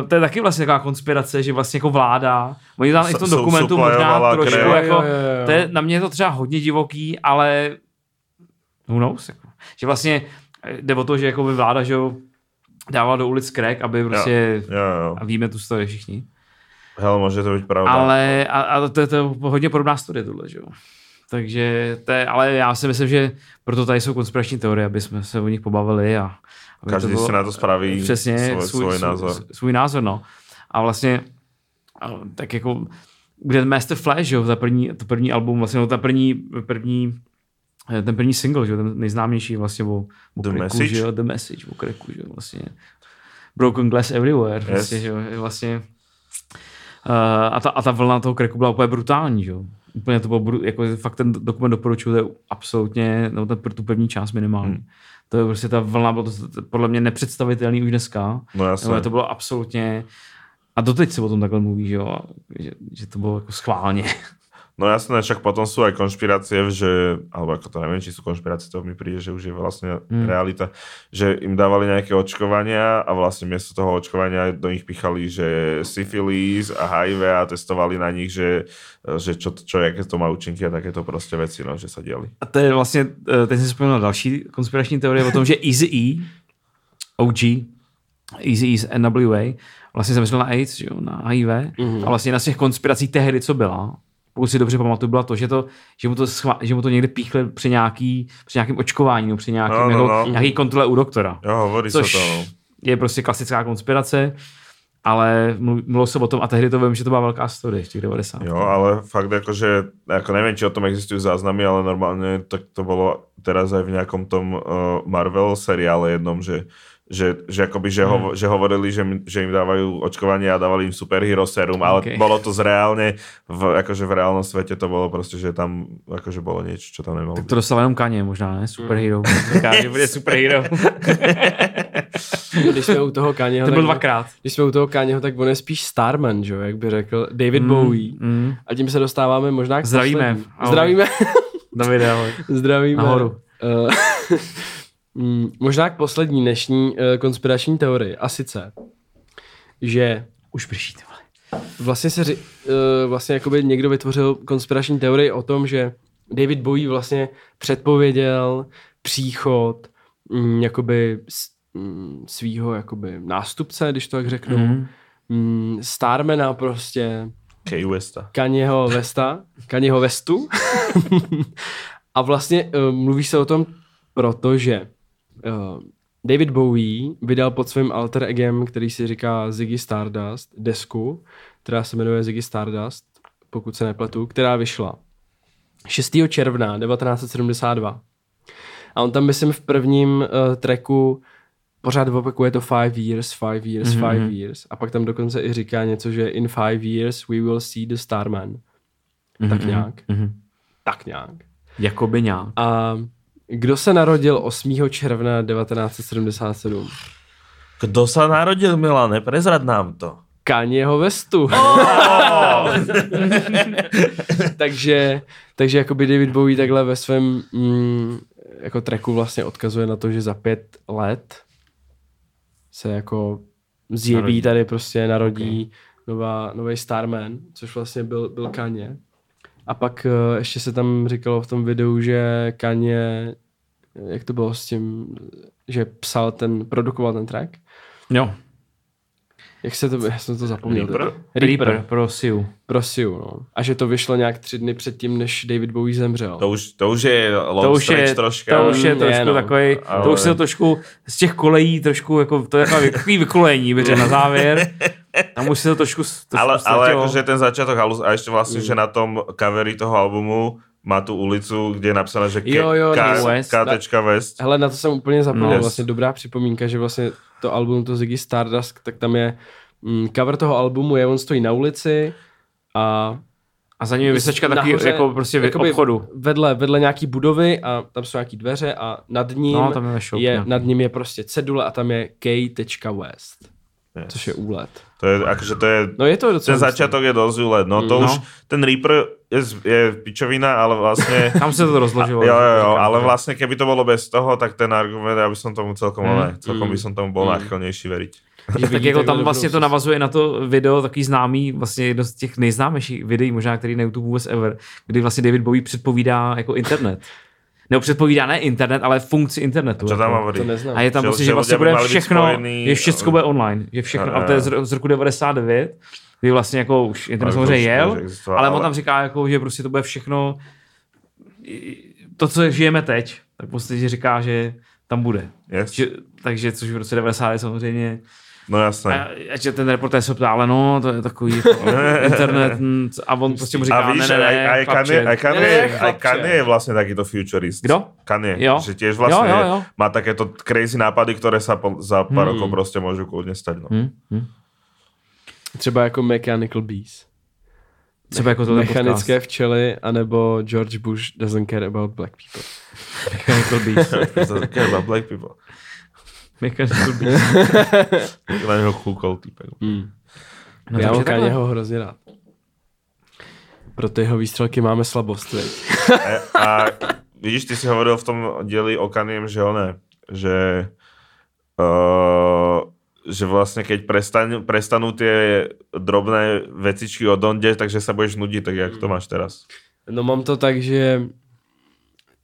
Uh, to je taky vlastně taková konspirace, že vlastně jako vláda, oni tam i v tom dokumentu možná trošku krev. jako, jo, jo, jo. to je, na mě je to třeba hodně divoký, ale who knows, jako. Že vlastně eh, jde o to, že jako by vláda, že jo, dávala do ulic crack, aby prostě, Jo, jo. a víme tu story všichni, Hell, může to být pravda. ale a, a to, je- to je hodně podobná studie tohle, že jo. Takže to je, ale já si myslím, že proto tady jsou konspirační teorie, aby jsme se o nich pobavili a Každý bylo- si na to spraví přesně svůj, svůj, názor. Svůj, svůj názor, no. A vlastně tak jako kde Master Flash, jo, ta první, to první album, vlastně no, ta první, první eh, ten první single, že ten nejznámější vlastně o, o The cracku, Message? že jo, The Message, o cracku, že jo, vlastně Broken Glass Everywhere, Yes. vlastně, že jo, vlastně a, ta, a ta vlna toho kreku byla úplně brutální, že jo. Úplně to bylo, jako fakt ten dokument doporučuju, to je absolutně, no ten, tu první část minimálně. Hmm. To je prostě ta vlna, bylo to podle mě nepředstavitelný už dneska. No jasně. No, to bylo absolutně, a doteď se o tom takhle mluví, že jo, že, že to bylo jako schválně. No jasné, však potom sú aj konšpirácie, že, alebo ako to neviem, či sú konšpirácie, to mi príde, že už je vlastne mm. realita, že im dávali nejaké očkovania a vlastne miesto toho očkovania do nich pichali, že syfilis a HIV a testovali na nich, že, že čo, čo, jaké to má účinky a takéto prostě veci, no, že sa diali. A to je vlastně, eh, teď si vzpomněl další konspirační teorie o tom, že Easy E, OG, Easy E's NWA, vlastně zemřel na AIDS, že jo, na HIV mm-hmm. a vlastně na těch konspiracích tehdy, co byla, pokud si dobře pamatuju, byla to, že, to, že, mu, to schva, že mu to někde píchli při, nějaký, při nějakým očkování, no, při nějakým, no, no, no. Jako, nějaký kontrole u doktora. Jo, hovorí což se to. No. je prostě klasická konspirace, ale mluvilo se o tom a tehdy to vím, že to byla velká story v těch 90. Jo, ale fakt jakože, jako nevím, či o tom existují záznamy, ale normálně tak to bylo teraz aj v nějakom tom uh, Marvel seriále jednom, že že, že, akoby, že, ho, hmm. že hovorili, že, že im dávajú očkovanie a dávali im superhero serum, ale okay. bolo to zreálne, v, akože v reálnom svete to bolo proste, že tam akože bolo niečo, čo tam nemalo Tak to dostal jenom Kanye možná, ne? Superhero. Hmm. že bude superhero. když jsme u toho Kanyeho, to byl dvakrát. Když jsme u toho Kanyeho, tak on je spíš Starman, že? jak by řekl David mm, Bowie. Mm. A tím se dostáváme možná k Zdravíme. Zdravíme. Davide, ahoj. Zdravíme. Nahoru. Uh, Mm, možná k poslední dnešní uh, konspirační teorii. A sice, že... Už prší, Vlastně se, uh, vlastně jakoby někdo vytvořil konspirační teorii o tom, že David Bowie vlastně předpověděl příchod um, jakoby um, svýho jakoby nástupce, když to tak řeknu. Mm. Um, Starmana prostě. Kanye Westa. Kanyeho Westa. Kanyeho Westu. a vlastně uh, mluví se o tom, protože uh, David Bowie vydal pod svým alter egem, který si říká Ziggy Stardust, desku, která se jmenuje Ziggy Stardust, pokud se nepletu, která vyšla 6. června 1972. A on tam, myslím, v prvním uh, tracku pořád opakuje to five years, five years, mm-hmm. five years. A pak tam dokonce i říká něco, že in five years we will see the Starman. Mm-hmm. Tak nějak. Mm-hmm. Tak nějak. Jakoby nějak. A kdo se narodil 8. června 1977? Kdo se narodil, Milane? Prezrad nám to. Kanyeho Westu. Oh! takže, takže jakoby David Bowie takhle ve svém mm, jako tracku vlastně odkazuje na to, že za pět let se jako zjeví narodí. tady prostě narodí okay. nová, nový Starman, což vlastně byl, byl Kanye. A pak uh, ještě se tam říkalo v tom videu, že Kanye, jak to bylo s tím, že psal ten, produkoval ten track. Jo. Jak se to, já jsem to zapomněl. Reaper? Reaper, Reaper pro Siu. Pro Siu, no. A že to vyšlo nějak tři dny předtím, než David Bowie zemřel. To už, to už je to už je, troška. To už je trošku no. takový, Ale... to už se to trošku z těch kolejí trošku, jako, to je takový vykolení, na závěr. Tam už se to trošku, trošku Ale, ale jakože ten začátek a ještě vlastně, mm. že na tom covery toho albumu má tu ulicu, kde je napsané, že jo, jo, K, West. K. West. Hele, na to jsem úplně zapomněl, yes. vlastně dobrá připomínka, že vlastně to album, to Ziggy Stardust, tak tam je mm, cover toho albumu, je on stojí na ulici a a za ním je vysečka taky jako prostě v obchodu. Vedle, vedle nějaký budovy a tam jsou nějaký dveře a nad ním, no, tam je, shop, je, nad ním je prostě cedule a tam je K.West. Yes. Což je úlet. To je, akože to je, no je to docela ten začiatok je dosť úlet. No to mm, už, no. ten Reaper je, je pičovina, ale vlastne... Tam sa to rozložilo. Jo, jo, jo, ale vlastne keby to bolo bez toho, tak ten argument, ja by som tomu celkom, mm, ne, celkom mm, by som tomu bol mm. náchylnější veriť. Že tak jako tam vlastně to navazuje na to video, takový známý, vlastně jedno z těch nejznámějších videí, možná který na YouTube vůbec ever, kdy vlastně David Bowie předpovídá jako internet nebo předpovídá ne internet, ale funkci internetu. Co tam jako. To A je tam prostě, že vlastně bude všechno, spojený, je všechno bude online, je všechno, a, to je z, z roku 99, kdy vlastně jako už internet samozřejmě jel, ale on tam říká, jako, že prostě to bude všechno, to, co žijeme teď, tak prostě říká, že tam bude. Yes. Že, takže což v roce 90 je samozřejmě No jasně. A, že ten reportér se ptá, ale no, to je takový jako internet a on prostě mu říká, a víš, ne, ne, ne, aj, Kanye, aj, Kanye, aj Kanye je vlastně takýto futurist. Kdo? Kanye, jo. že tiež vlastně jo, jo, jo. má takéto crazy nápady, které sa po, za pár hmm. rokov prostě môžu kľudne stať. No. Hmm. Hmm. Třeba jako Mechanical Bees. Třeba jako tohle Mechanické podcast. včely, anebo George Bush doesn't care about black people. Mechanical Bees. Care about black people. Mechanical Bees. Na něho koukal týpek. Hmm. No, Já mám takhle. Kanyeho hrozně rád. Pro ty jeho výstřelky máme slabost? A, a vidíš, ty si hovoril v tom dieli o Kaniem, že one, že uh, že vlastne keď prestanú, prestanú tie drobné vecičky od onde, takže sa budeš nudiť, tak jak to máš teraz? No mám to tak, že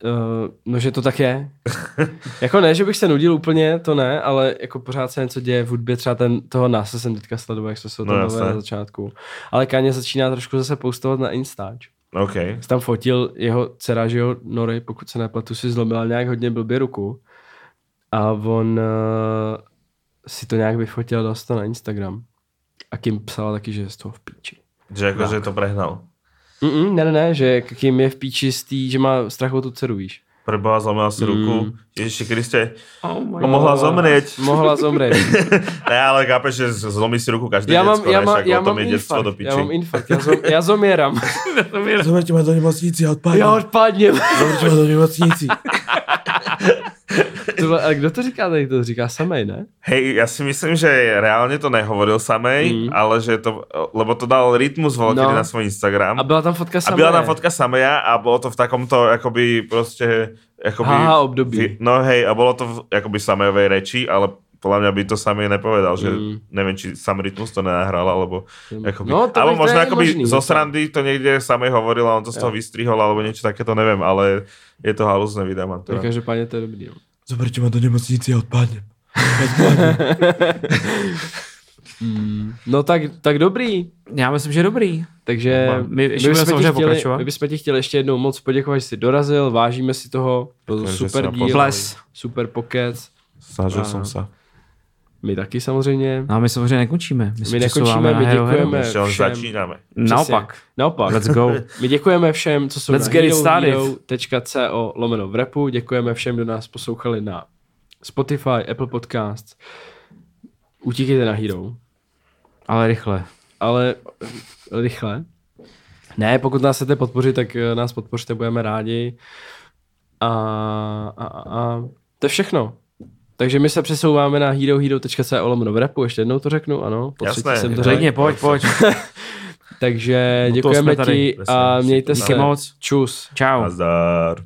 Uh, no, že to tak je. jako ne, že bych se nudil úplně, to ne, ale jako pořád se něco děje v hudbě, třeba ten, toho NASA jsem teďka sledoval, jak jsme se o tom No, bavili jasné. na začátku. Ale Kanye začíná trošku zase postovat na Instač. OK. Jsi tam fotil jeho dcera, že jo, Nory, pokud se nepletu, si zlomila nějak hodně blbě ruku. A on uh, si to nějak vyfotil, dal to na Instagram. A Kim psala taky, že je z toho v píči. Že akože to prehnal. Mm-mm, ne, ne, ne, že Kim je v píči z tý, že má strach o tu dceru, víš. Preboha, zlomila si ruku. Ježiši Kriste, Oh no, mohla zomrieť. Mohla zomřít. Ne, ale chápeš, že zlomí si ruku každý já mám, děcko, já ne? mám, já o tom mám je dětstvo do infarkt, piči. já mám infarkt, já, zom, já zomírám. Zomrite ma do nemocnici a odpadne. já odpadním. Zomrite ma do nemocnici. To bylo- ale kdo to říká tady? To říká samej, ne? Hej, ja si myslím, že reálne to nehovoril samej, Mm. ale že to, lebo to dal Rytmus Volkedy No. na svoj Instagram. A byla tam fotka A samej. byla tam fotka Sameja a bolo to v takomto, akoby proste, akoby... Haha, období. No hej, a bolo to v, akoby Samejovej reči, ale podľa mňa by to Samej nepovedal, že Mm. neviem, či sam Rytmus to nenahral, alebo akoby... No, to alebo možno akoby možný, zo to. srandy to niekde Samej hovoril a on to z toho vystrihol, alebo niečo takéto, neviem, ale je to halúzne video, mám to Tak rád. každopádně to je dobrý. No. Zoberte ma do nemocnici a odpadnem. No tak, tak dobrý. Já myslím, že dobrý. Takže My ještě budeme bychom ti samozřejmě chtěli, pokračovat. my bychom ti chtěli ještě jednou moc poděkovat, že jsi dorazil, vážíme si toho, byl super díl, Ples. super pokec, Snažil som sa. My taky samozřejmě. No a my samozřejmě nekončíme. My, My nekončíme, my děkujeme. Len všem. začíname. Naopak. Naopak. Let's go. My děkujeme všem, co jsou Let's na get herohero.co lomeno v repu. Děkujeme všem, kdo nás poslouchali na Spotify, Apple Podcasts. Utíkejte na Hero. Ale rychle. Ale eh, rychle. Ne, pokud nás chcete podpořit, tak eh, nás podpořte, budeme rádi. A, a, a, a to je všechno. Takže my se přesouváme na herohero.co lomeno v repu, ještě jednou to řeknu, ano. Po Jasné. jsem to řekl. pojď, pojď. Takže No děkujeme ti a mějte Díky se. moc. Čus. Čau. Nazdar.